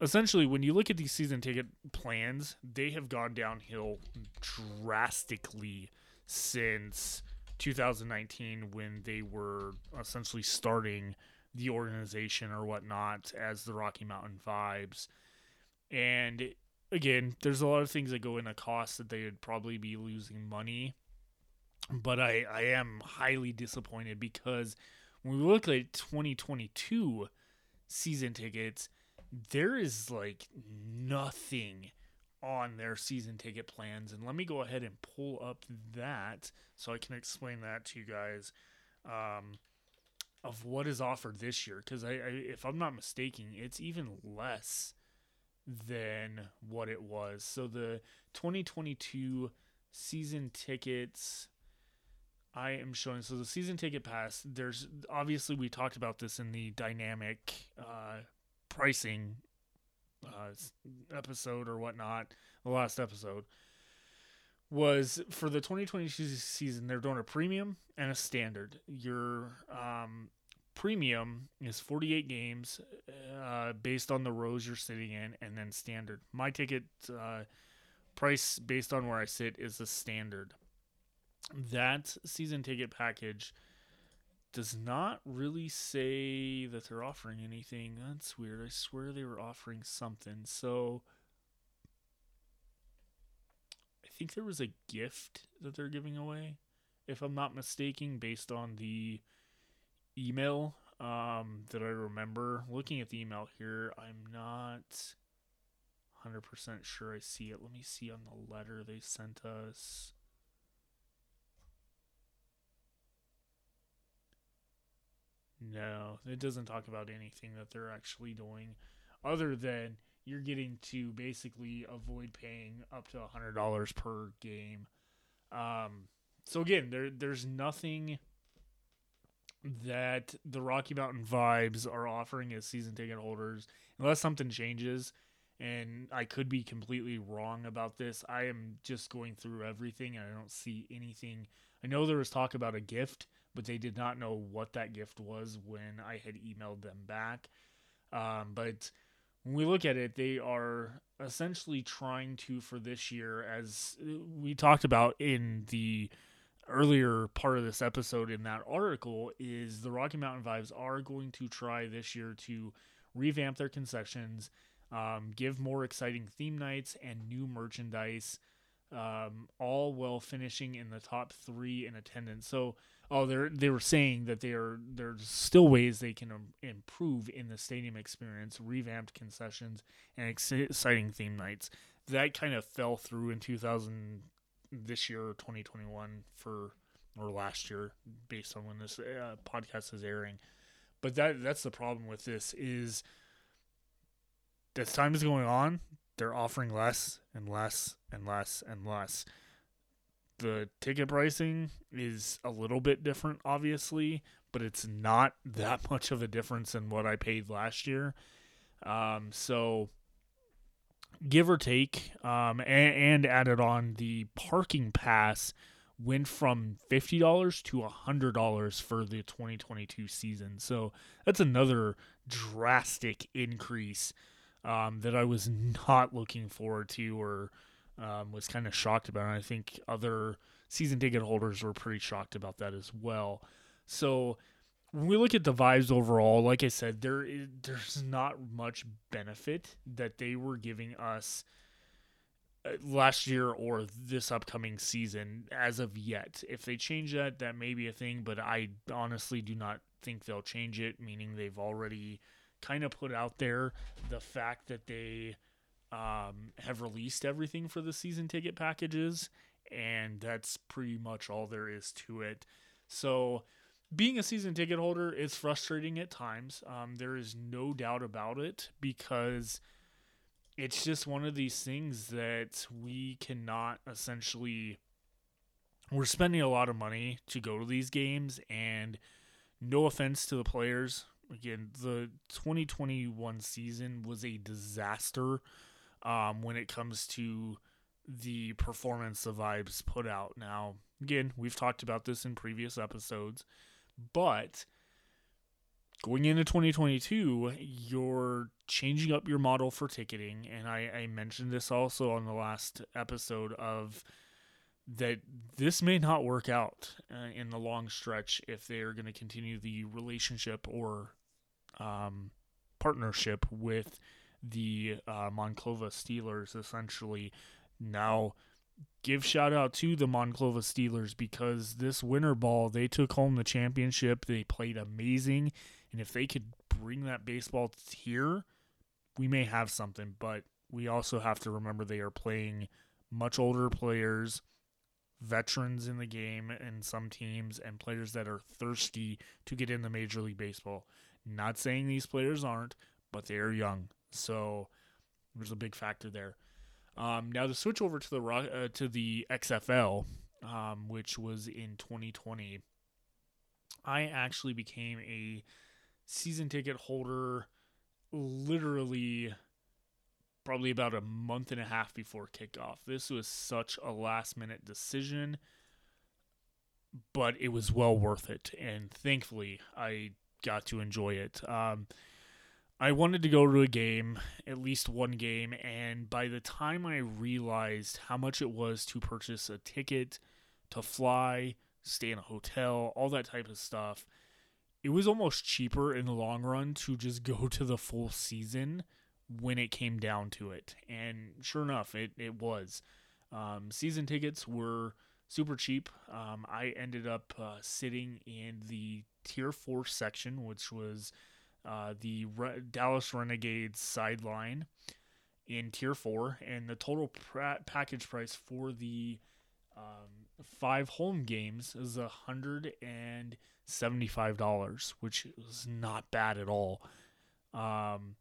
Speaker 1: essentially, when you look at these season ticket plans, they have gone downhill drastically since 2019 when they were essentially starting the organization or whatnot as the Rocky Mountain Vibes. And again, there's a lot of things that go into cost that they would probably be losing money. But I, I am highly disappointed because when we look at 2022 season tickets, there is like nothing on their season ticket plans. And let me go ahead and pull up that so I can explain that to you guys um, of what is offered this year. Because I, I, if I'm not mistaken, it's even less than what it was. So the 2022 season tickets I am showing. So the season ticket pass, there's obviously we talked about this in the dynamic uh, pricing uh, episode or whatnot, the last episode was for the 2022 season. They're doing a premium and a standard. Your um, premium is 48 games uh, based on the rows you're sitting in, and then standard. My ticket uh, price based on where I sit is the standard. That season ticket package does not really say that they're offering anything. That's weird. I swear they were offering something. So think there was a gift that they're giving away, if I'm not mistaken, based on the email um, that I remember. Looking at the email here, I'm not 100% sure I see it. Let me see on the letter they sent us. No, it doesn't talk about anything that they're actually doing other than you're getting to basically avoid paying up to $100 per game. Um, so again, there there's nothing that the Rocky Mountain Vibes are offering as season ticket holders unless something changes and I could be completely wrong about this. I am just going through everything and I don't see anything. I know there was talk about a gift, but they did not know what that gift was when I had emailed them back. Um, but when we look at it, they are essentially trying to, for this year, as we talked about in the earlier part of this episode in that article, is the Rocky Mountain Vibes are going to try this year to revamp their concessions, um, give more exciting theme nights and new merchandise, um, all while finishing in the top three in attendance. So, oh, they're they were saying that they are there's still ways they can improve in the stadium experience, revamped concessions, and exciting theme nights. That kind of fell through in 2000 this year, 2021 for or last year, based on when this uh, podcast is airing. But that that's the problem with this is as time is going on, they're offering less and less and less and less the ticket pricing is a little bit different, obviously, but it's not that much of a difference in what I paid last year. Um, so give or take, um, and, and added on the parking pass went from fifty dollars to hundred dollars for the 2022 season. So that's another drastic increase um, that I was not looking forward to or um, was kind of shocked about it. I think other season ticket holders were pretty shocked about that as well. So when we look at the vibes overall, like I said, there is, there's not much benefit that they were giving us uh, last year or this upcoming season as of yet. If they change that, that may be a thing, but I honestly do not think they'll change it, meaning they've already kind of put out there the fact that they um, have released everything for the season ticket packages, and that's pretty much all there is to it. So, being a season ticket holder is frustrating at times. Um, there is no doubt about it because it's just one of these things that we cannot essentially. We're spending a lot of money to go to these games, and no offense to the players. Again, the 2021 season was a disaster um, when it comes to the performance the vibes put out. Now, again, we've talked about this in previous episodes, but going into 2022, you're changing up your model for ticketing. And I, I mentioned this also on the last episode of that this may not work out uh, in the long stretch if they are going to continue the relationship or um, partnership with the uh, Monclova Steelers essentially. Now, give shout out to the Monclova Steelers because this winter ball, they took home the championship. They played amazing. And if they could bring that baseball here, we may have something. But we also have to remember they are playing much older players, veterans in the game and some teams, and players that are thirsty to get in the Major League Baseball. Not saying these players aren't, but they are young. So there's a big factor there. Um, now to switch over to the uh, to the XFL, um, which was in 2020, I actually became a season ticket holder literally probably about a month and a half before kickoff. This was such a last minute decision, but it was well worth it. And thankfully, I got to enjoy it. Um, I wanted to go to a game, at least one game, and by the time I realized how much it was to purchase a ticket, to fly, stay in a hotel, all that type of stuff, it was almost cheaper in the long run to just go to the full season when it came down to it. And sure enough, it, it was. Um, season tickets were super cheap. Um, I ended up uh, sitting in the tier four section, which was uh, the Re- Dallas Renegades sideline in tier four, and the total pra- package price for the um, five home games is a hundred and seventy-five dollars, which is not bad at all. Um,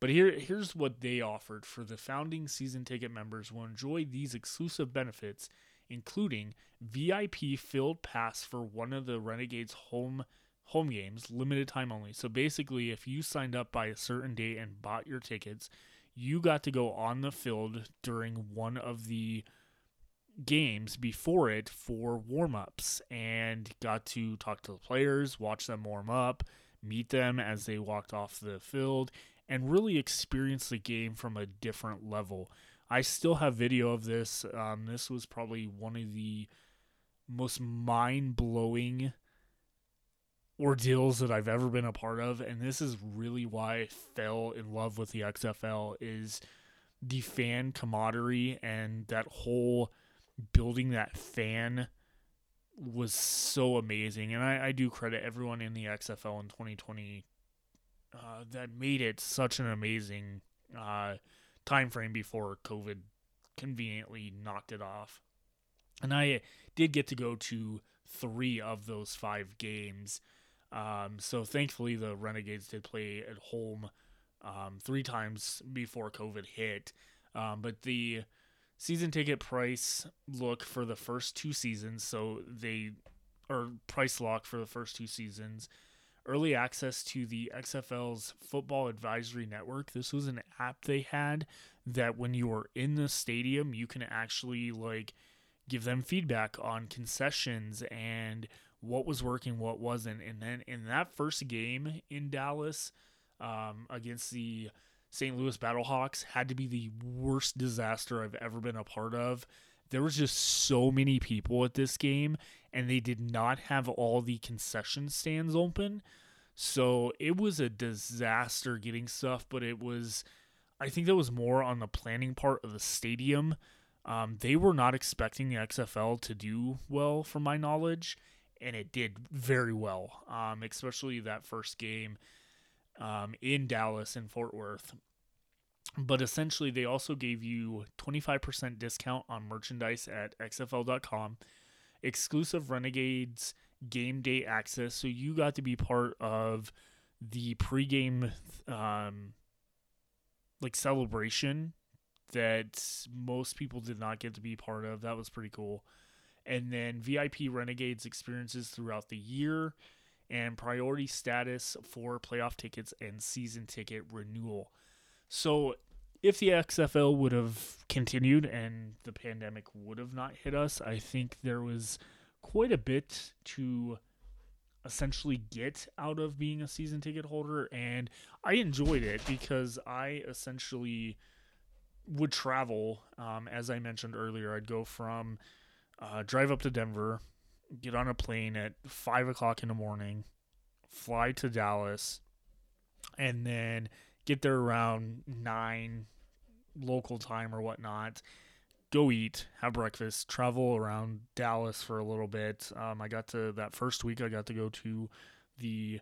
Speaker 1: but here, here's what they offered for the founding season ticket members will enjoy these exclusive benefits, including VIP filled pass for one of the Renegades home home games, limited time only. So basically, if you signed up by a certain date and bought your tickets, you got to go on the field during one of the games before it for warm ups and got to talk to the players, watch them warm up, meet them as they walked off the field, and really experience the game from a different level. I still have video of this. Um, this was probably one of the most mind blowing ordeals that I've ever been a part of, and this is really why I fell in love with the XFL is the fan camaraderie and that whole building that fan was so amazing. And I, I do credit everyone in the XFL in 2020 uh, that made it such an amazing uh, time frame before COVID conveniently knocked it off. And I did get to go to three of those five games. Um, so thankfully, the Renegades did play at home um, three times before COVID hit. Um, but the season ticket price look for the first two seasons, so they or price lock for the first two seasons. Early access to the XFL's Football Advisory Network. This was an app they had that when you were in the stadium, you can actually like give them feedback on concessions and what was working, what wasn't. And then in that first game in Dallas um, against the St. Louis Battlehawks, had to be the worst disaster I've ever been a part of. There was just so many people at this game, and they did not have all the concession stands open. So it was a disaster getting stuff, but it was, I think that was more on the planning part of the stadium. Um, they were not expecting the XFL to do well, from my knowledge, and it did very well, um, especially that first game um, in Dallas and Fort Worth. But essentially, they also gave you 25% discount on merchandise at XFL.com, exclusive Renegades game day access. So you got to be part of the pregame um, like celebration that most people did not get to be part of. That was pretty cool and then VIP Renegades experiences throughout the year, and priority status for playoff tickets and season ticket renewal. So, if the XFL would have continued and the pandemic would have not hit us, I think there was quite a bit to essentially get out of being a season ticket holder and I enjoyed it because I essentially would travel um, as I mentioned earlier I'd go from uh, drive up to Denver, get on a plane at five o'clock in the morning, fly to Dallas, and then get there around nine local time or whatnot. Go eat, have breakfast, travel around Dallas for a little bit. Um, I got to that first week. I got to go to the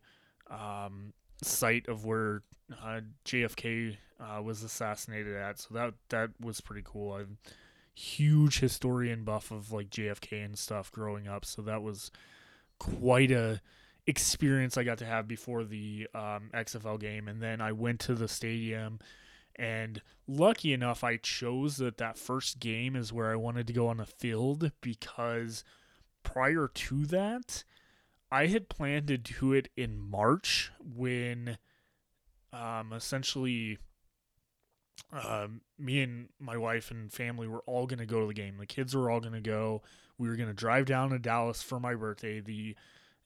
Speaker 1: um, site of where uh, JFK uh, was assassinated at. So that that was pretty cool. I huge historian buff of like JFK and stuff growing up, so that was quite a experience I got to have before the um, XFL game, and then I went to the stadium. And lucky enough, I chose that that first game is where I wanted to go on the field because prior to that, I had planned to do it in March when um, essentially um, me and my wife and family were all going to go to the game. The kids were all going to go. We were going to drive down to Dallas for my birthday. The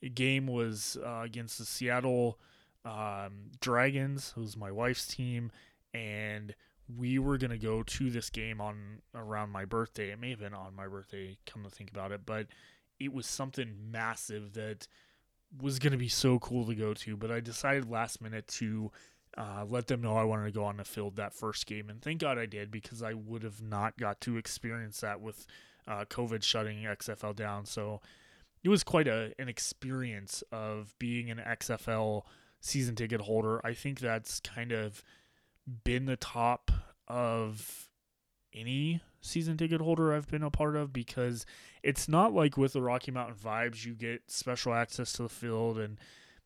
Speaker 1: game was uh, against the Seattle um, Dragons, who's my wife's team, and we were gonna go to this game on around my birthday. It may have been on my birthday, come to think about it, but it was something massive that was gonna be so cool to go to. But I decided last minute to uh, let them know I wanted to go on the field that first game, and thank God I did because I would have not got to experience that with uh, COVID shutting XFL down. So it was quite a an experience of being an XFL season ticket holder. I think that's kind of been the top of any season ticket holder I've been a part of because it's not like with the Rocky Mountain Vibes, you get special access to the field and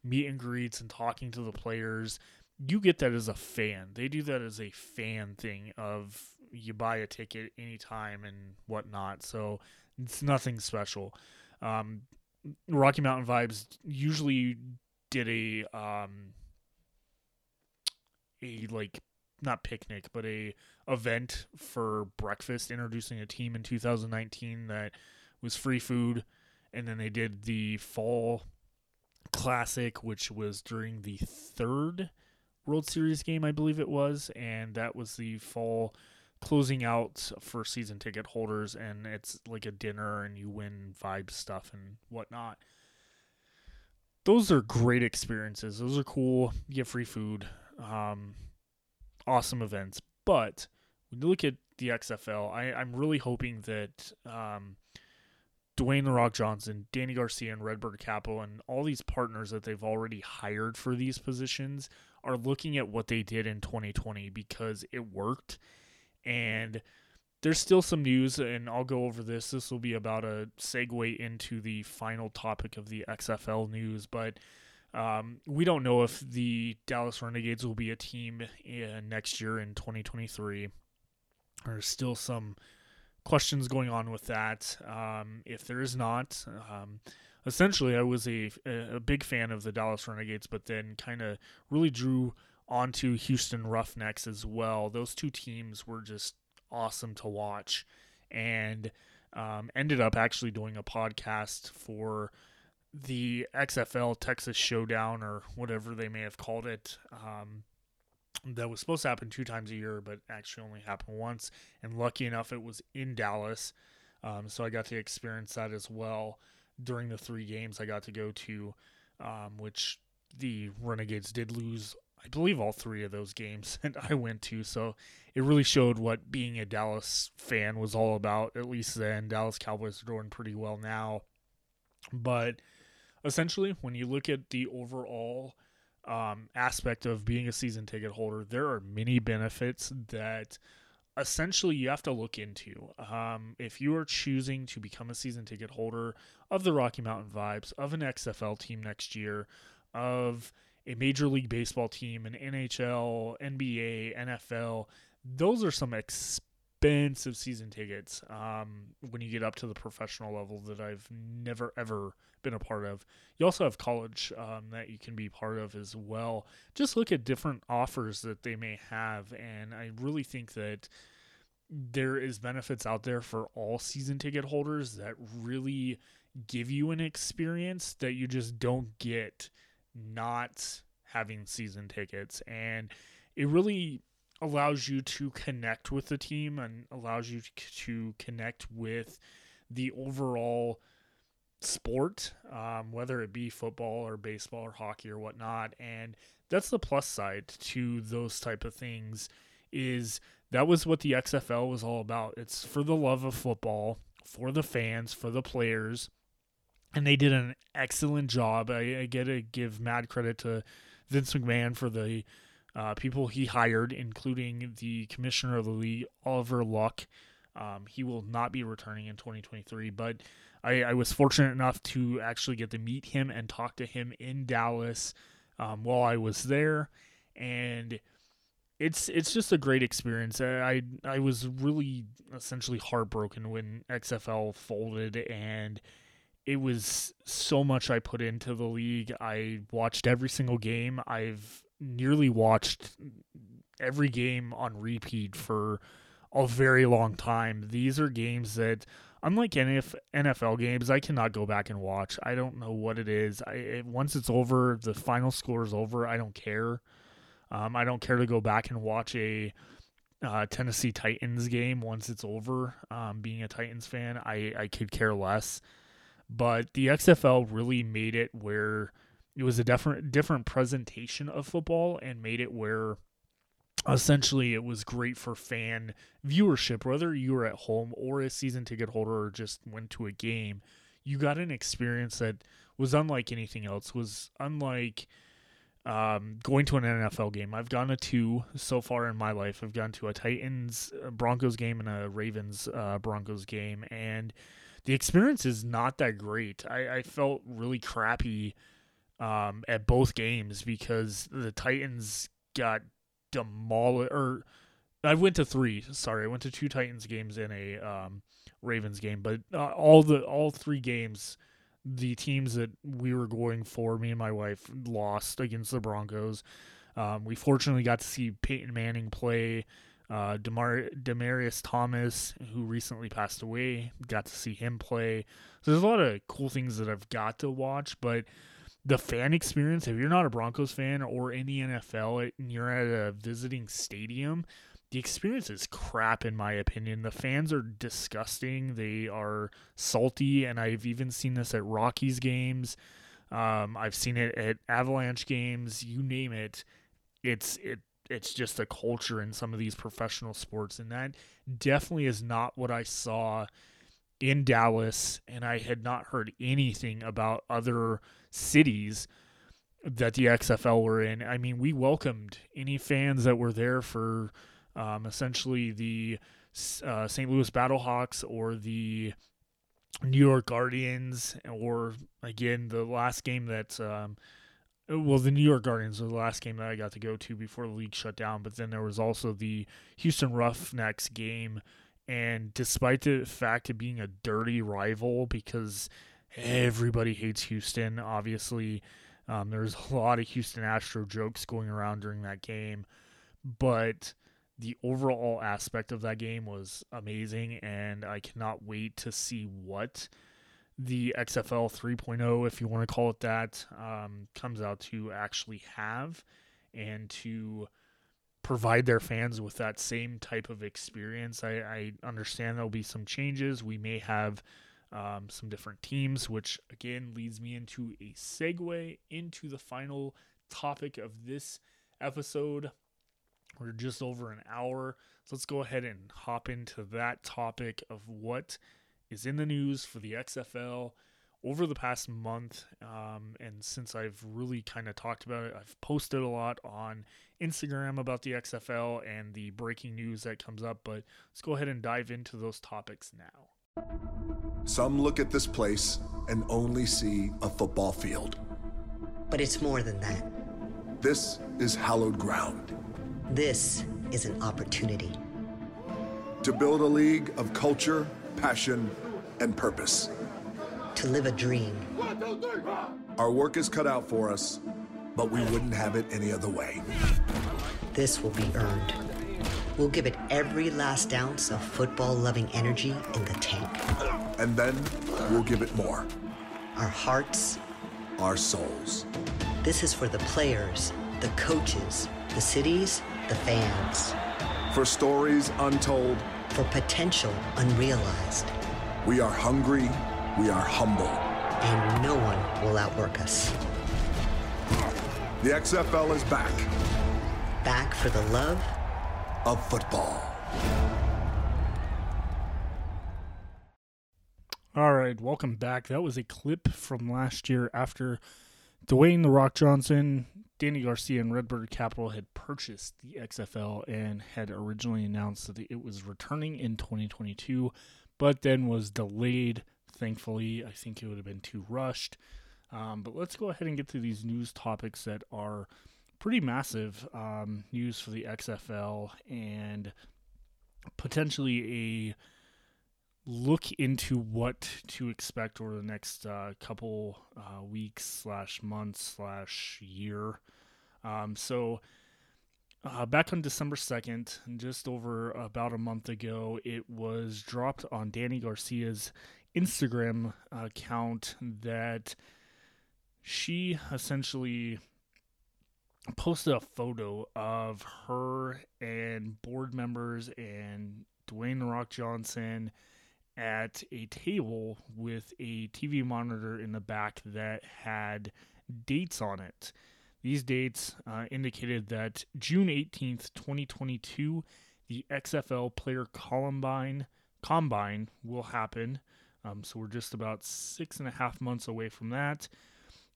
Speaker 1: meet and greets and talking to the players. You get that as a fan. They do that as a fan thing of you buy a ticket anytime and whatnot. So it's nothing special. Um, Rocky Mountain Vibes usually did a um, a like not picnic but a event for breakfast introducing a team in 2019 that was free food and then they did the fall classic which was during the third world series game i believe it was and that was the fall closing out for season ticket holders and it's like a dinner and you win vibe stuff and whatnot. Those are great experiences. Those are cool. You get free food. Um, awesome events. But when you look at the XFL, I, I'm really hoping that um, Dwayne The Rock Johnson, Dany Garcia, and Redbird Capital, and all these partners that they've already hired for these positions are looking at what they did in 2020 because it worked. And there's still some news, and I'll go over this. This will be about a segue into the final topic of the XFL news, but um, we don't know if the Dallas Renegades will be a team in next year in 2023. There's still some questions going on with that. Um, if there is not, um, essentially, I was a, a big fan of the Dallas Renegades, but then kind of really drew onto Houston Roughnecks as well. Those two teams were just awesome to watch, and um, ended up actually doing a podcast for the XFL Texas Showdown or whatever they may have called it. Um, that was supposed to happen two times a year, but actually only happened once. And lucky enough, it was in Dallas. Um, so I got to experience that as well during the three games I got to go to, um, which the Renegades did lose, I believe, all three of those games that I went to. So it really showed what being a Dallas fan was all about, at least then. Dallas Cowboys are doing pretty well now. But essentially, when you look at the overall um, aspect of being a season ticket holder, there are many benefits that essentially you have to look into. Um, if you are choosing to become a season ticket holder of the Rocky Mountain Vibes, of an XFL team next year, of a Major League Baseball team, an NHL, NBA, NFL, those are some expensive expensive season tickets um, when you get up to the professional level that I've never ever been a part of. You also have college um, that you can be part of as well. Just look at different offers that they may have, and I really think that there is benefits out there for all season ticket holders that really give you an experience that you just don't get not having season tickets and it really allows you to connect with the team and allows you to connect with the overall sport, um, whether it be football or baseball or hockey or whatnot. And that's the plus side to those type of things is that was what the XFL was all about. It's for the love of football, for the fans, for the players. And they did an excellent job. I, I get to give mad credit to Vince McMahon for the uh, people he hired, including the commissioner of the league, Oliver Luck. Um, he will not be returning in 2023, but I, I, was fortunate enough to actually get to meet him and talk to him in Dallas um, while I was there, and it's it's just a great experience. I I was really essentially heartbroken when XFL folded, and it was so much I put into the league. I watched every single game. I've nearly watched every game on repeat for a very long time. These are games that unlike NFL games, I cannot go back and watch. I don't know what it is. I it, once it's over, the final score is over. I don't care. Um, I don't care to go back and watch a uh, Tennessee Titans game once it's over. Um, being a Titans fan, I I could care less. But the XFL really made it where it was a different different presentation of football and made it where essentially it was great for fan viewership whether you were at home or a season ticket holder or just went to a game you got an experience that was unlike anything else was unlike um, going to an NFL game. I've gone to two so far in my life. I've gone to a Titans Broncos game and a Ravens uh, Broncos game, and the experience is not that great. I, I felt really crappy um, at both games because the Titans got demolished. Or I went to three. Sorry, I went to two Titans games and a um, Ravens game, but uh, all the all three games, the teams that we were going for, me and my wife lost against the Broncos. Um, we fortunately got to see Peyton Manning play. Uh, Demar- Demaryius Thomas, who recently passed away, got to see him play. So there's a lot of cool things that I've got to watch, but the fan experience, if you're not a Broncos fan or in the NFL and you're at a visiting stadium, the experience is crap in my opinion. The fans are disgusting. They are salty, and I've even seen this at Rockies games. Um, I've seen it at Avalanche games. You name it. It's it. It's just a culture in some of these professional sports, and that definitely is not what I saw in Dallas. And I had not heard anything about other cities that the XFL were in. I mean, we welcomed any fans that were there for um, essentially the uh, St. Louis Battlehawks or the New York Guardians, or again, the last game that. Um, well, the New York Guardians were the last game that I got to go to before the league shut down. But then there was also the Houston Roughnecks game. And despite the fact of being a dirty rival, because everybody hates Houston. Obviously, um, there's a lot of Houston Astro jokes going around during that game, but the overall aspect of that game was amazing, and I cannot wait to see what the XFL 3.0, if you want to call it that, um, comes out to actually have and to provide their fans with that same type of experience. I, I understand there'll be some changes. We may have um, some different teams, which again leads me into a segue into the final topic of this episode. We're just over an hour. So let's go ahead and hop into that topic of what is in the news for the XFL over the past month. Um, and since I've really kind of talked about it, I've posted a lot on Instagram about the XFL and the breaking news that comes up. But let's go ahead and dive into those topics now.
Speaker 2: Some look at this place and only see a football field.
Speaker 3: But it's more than that.
Speaker 2: This is hallowed ground.
Speaker 3: This is an opportunity.
Speaker 2: To build a league of culture, passion, and purpose.
Speaker 3: To live a dream.
Speaker 2: Our work is cut out for us, but we wouldn't have it any other way.
Speaker 3: This will be earned. We'll give it every last ounce of football loving energy in the tank.
Speaker 2: And then we'll give it more.
Speaker 3: Our hearts,
Speaker 2: our souls.
Speaker 3: This is for the players, the coaches, the cities, the fans.
Speaker 2: For stories untold,
Speaker 3: for potential unrealized.
Speaker 2: We are hungry, we are humble.
Speaker 3: And no one will outwork us.
Speaker 2: The XFL is back.
Speaker 3: Back for the love
Speaker 2: of football.
Speaker 1: All right, welcome back. That was a clip from last year after Dwayne The Rock Johnson, Dany Garcia, and Redbird Capital had purchased the XFL and had originally announced that it was returning in 2022, but then was delayed. Thankfully, I think it would have been too rushed. Um, but let's go ahead and get to these news topics that are pretty massive um, news for the XFL and potentially a look into what to expect over the next uh, couple uh, weeks slash months slash year. Um, so uh, back on December 2nd, just over about a month ago, it was dropped on Dany Garcia's Instagram account that she essentially posted a photo of her and board members and Dwayne Rock Johnson at a table with a TV monitor in the back that had dates on it. These dates uh, indicated that June 18th, 2022, the XFL Player Combine Combine will happen. Um, so we're just about six and a half months away from that.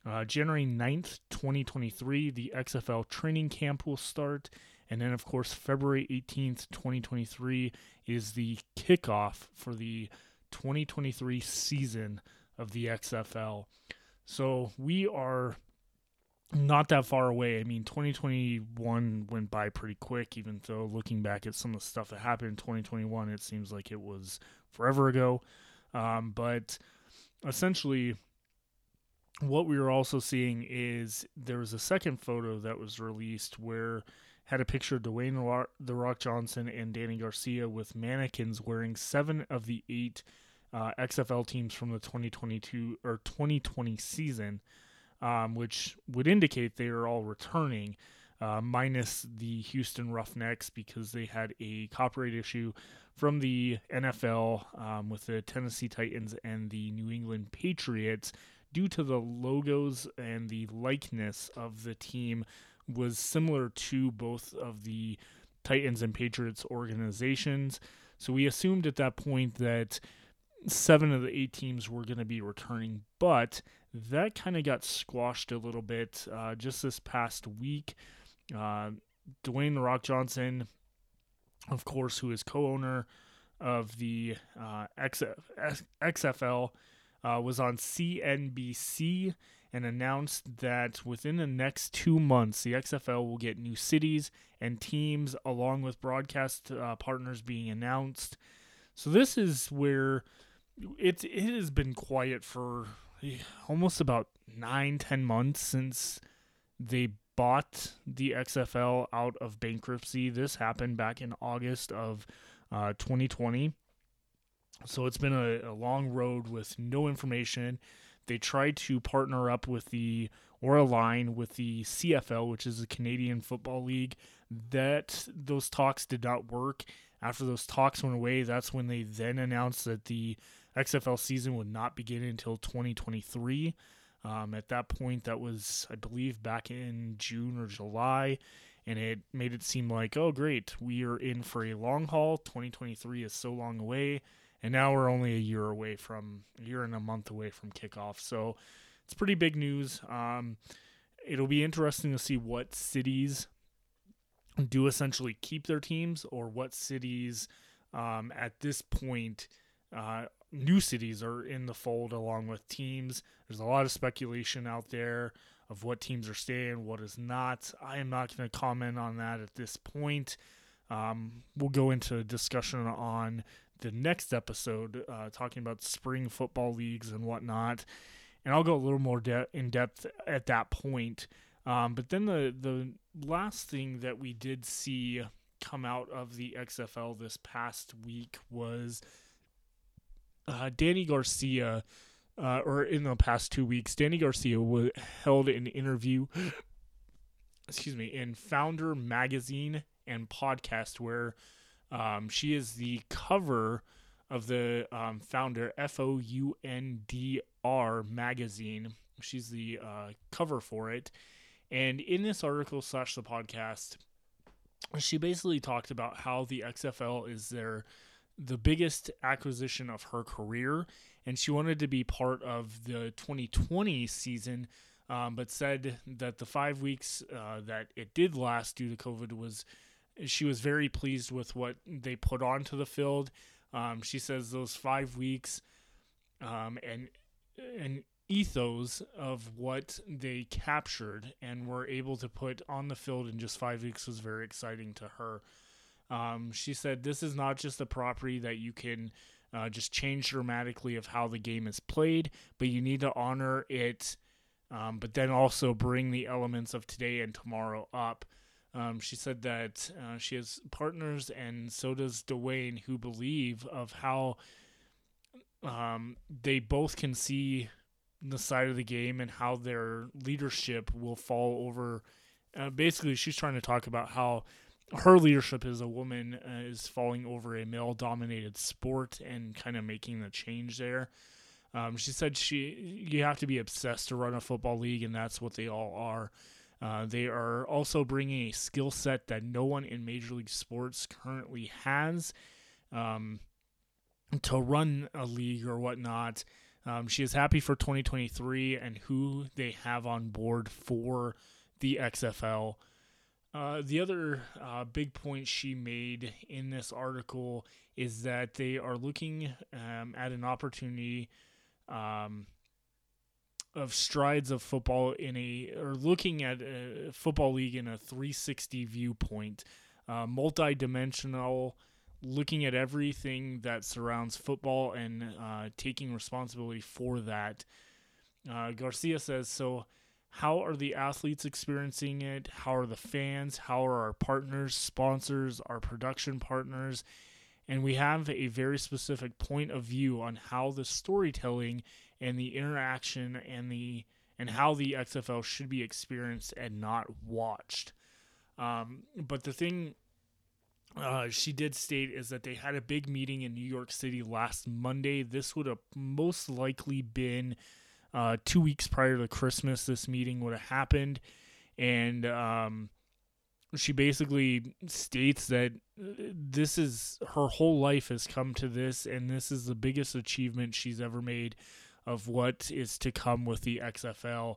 Speaker 1: Uh, January 9th, 2023, the XFL training camp will start. And then, of course, February 18th, 2023 is the kickoff for the 2023 season of the XFL. So we are not that far away. I mean, 2021 went by pretty quick, even though looking back at some of the stuff that happened in 2021, it seems like it was forever ago. Um, but essentially, what we were also seeing is there was a second photo that was released where had a picture of Dwayne the Rock Johnson and Dany Garcia with mannequins wearing seven of the eight uh, XFL teams from the 2022 or 2020 season um, which would indicate they are all returning, uh, minus the Houston Roughnecks because they had a copyright issue from the NFL um, with the Tennessee Titans and the New England Patriots due to the logos and the likeness of the team was similar to both of the Titans and Patriots organizations. So we assumed at that point that seven of the eight teams were going to be returning, but that kind of got squashed a little bit uh, just this past week. Uh, Dwayne Rock Johnson, of course, who is co-owner of the uh, XFL, uh, was on CNBC and announced that within the next two months, the XFL will get new cities and teams, along with broadcast uh, partners being announced. So this is where it it has been quiet for almost about nine, ten months since they bought the XFL out of bankruptcy. This happened back in August of uh, 2020. So it's been a, a, long road with no information. They tried to partner up with the or align with the CFL, which is the Canadian Football League. That those talks did not work. After those talks went away, that's when they then announced that the XFL season would not begin until 2023. Um, at that point, that was, I believe, back in June or July, and it made it seem like, oh, great, we are in for a long haul. 2023 is so long away, and now we're only a year away from, a year and a month away from kickoff. So it's pretty big news. Um, it'll be interesting to see what cities do essentially keep their teams or what cities um, at this point uh, new cities are in the fold along with teams. There's a lot of speculation out there of what teams are staying, what is not. I am not going to comment on that at this point. Um, we'll go into a discussion on the next episode, uh, talking about spring football leagues and whatnot. And I'll go a little more de- in depth at that point. Um, but then the the last thing that we did see come out of the XFL this past week was uh, Dany Garcia, uh, or in the past two weeks, Dany Garcia w- held an interview, excuse me, in Foundr magazine and podcast where um, she is the cover of the um, Foundr F O U N D R magazine. She's the uh, cover for it, and in this article slash the podcast, she basically talked about how the XFL is their the biggest acquisition of her career, and she wanted to be part of the 2020 season, um, but said that the five weeks uh, that it did last due to COVID was she was very pleased with what they put onto the field. Um, she says those five weeks um, and and ethos of what they captured and were able to put on the field in just five weeks was very exciting to her. Um, she said this is not just a property that you can uh, just change dramatically of how the game is played, but you need to honor it, um, but then also bring the elements of today and tomorrow up. Um, she said that uh, she has partners, and so does Dwayne, who believe of how um, they both can see the side of the game and how their leadership will fall over. Uh, basically, she's trying to talk about how her leadership as a woman uh, is falling over a male dominated sport and kind of making the change there. Um, she said she you have to be obsessed to run a football league, and that's what they all are. Uh, they are also bringing a skill set that no one in Major League Sports currently has um, to run a league or whatnot. Um, she is happy for 2023 and who they have on board for the XFL. Uh, the other uh, big point she made in this article is that they are looking um, at an opportunity um, of strides of football in a or looking at a football league in a 360 viewpoint, uh, multi-dimensional, looking at everything that surrounds football and uh, taking responsibility for that. Uh, Garcia says so. How are the athletes experiencing it? How are the fans? How are our partners, sponsors, our production partners? And we have a very specific point of view on how the storytelling and the interaction and the and how the XFL should be experienced and not watched. Um, but the thing uh, she did state is that they had a big meeting in New York City last Monday. This would have most likely been uh, two weeks prior to Christmas. This meeting would have happened, and um, she basically states that uh, this is her whole life has come to this, and this is the biggest achievement she's ever made of what is to come with the XFL.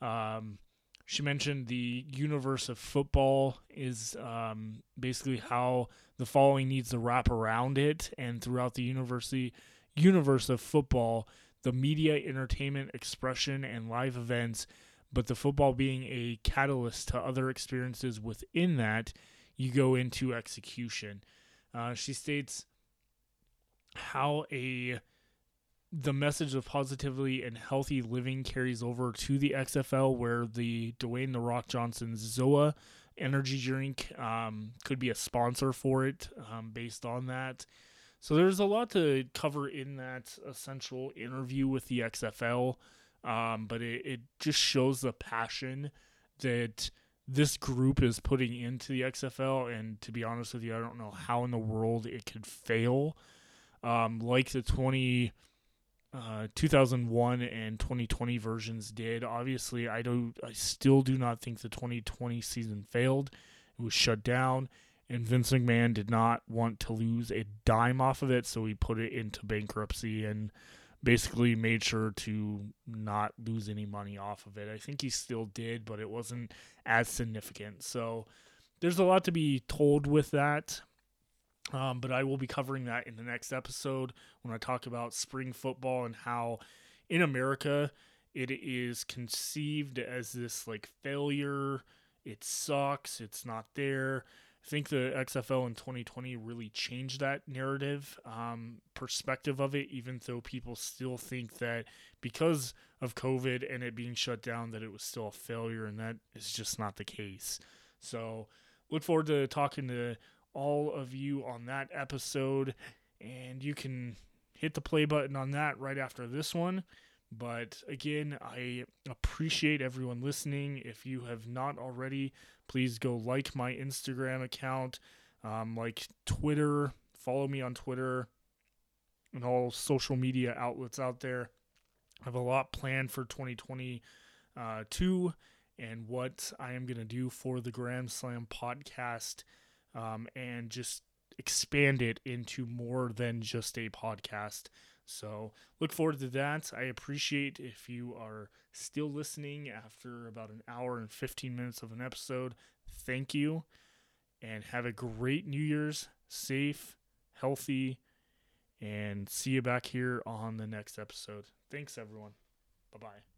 Speaker 1: Um, she mentioned the universe of football is um, basically how the following needs to wrap around it, and throughout the university universe of football, the media, entertainment, expression, and live events, but the football being a catalyst to other experiences within that, you go into execution. Uh, she states how a the message of positivity and healthy living carries over to the XFL, where the Dwayne the Rock Johnson Zoa energy drink um, could be a sponsor for it um, based on that. So there's a lot to cover in that essential interview with the XFL, um, but it, it just shows the passion that this group is putting into the XFL. And to be honest with you, I don't know how in the world it could fail. Um, like the 20 uh, 2001 and 2020 versions did. Obviously, I do I still do not think the 2020 season failed. It was shut down, and Vince McMahon did not want to lose a dime off of it, so he put it into bankruptcy and basically made sure to not lose any money off of it. I think he still did, but it wasn't as significant. So there's a lot to be told with that. Um, but I will be covering that in the next episode when I talk about spring football and how in America it is conceived as this like failure. It sucks. It's not there. I think the XFL in 2020 really changed that narrative um, perspective of it, even though people still think that because of COVID and it being shut down, that it was still a failure, and that is just not the case. So, look forward to talking to all of you on that episode. And you can hit the play button on that right after this one. But again, I appreciate everyone listening. If you have not already, please go like my Instagram account, um, like Twitter, follow me on Twitter and all social media outlets out there. I have a lot planned for 2022 uh, and what I am going to do for the Grand Slam podcast um, and just expand it into more than just a podcast. So look forward to that. I appreciate if you are still listening after about an hour and 15 minutes of an episode. Thank you and have a great New Year's, safe, healthy, and see you back here on the next episode. Thanks, everyone. Bye bye.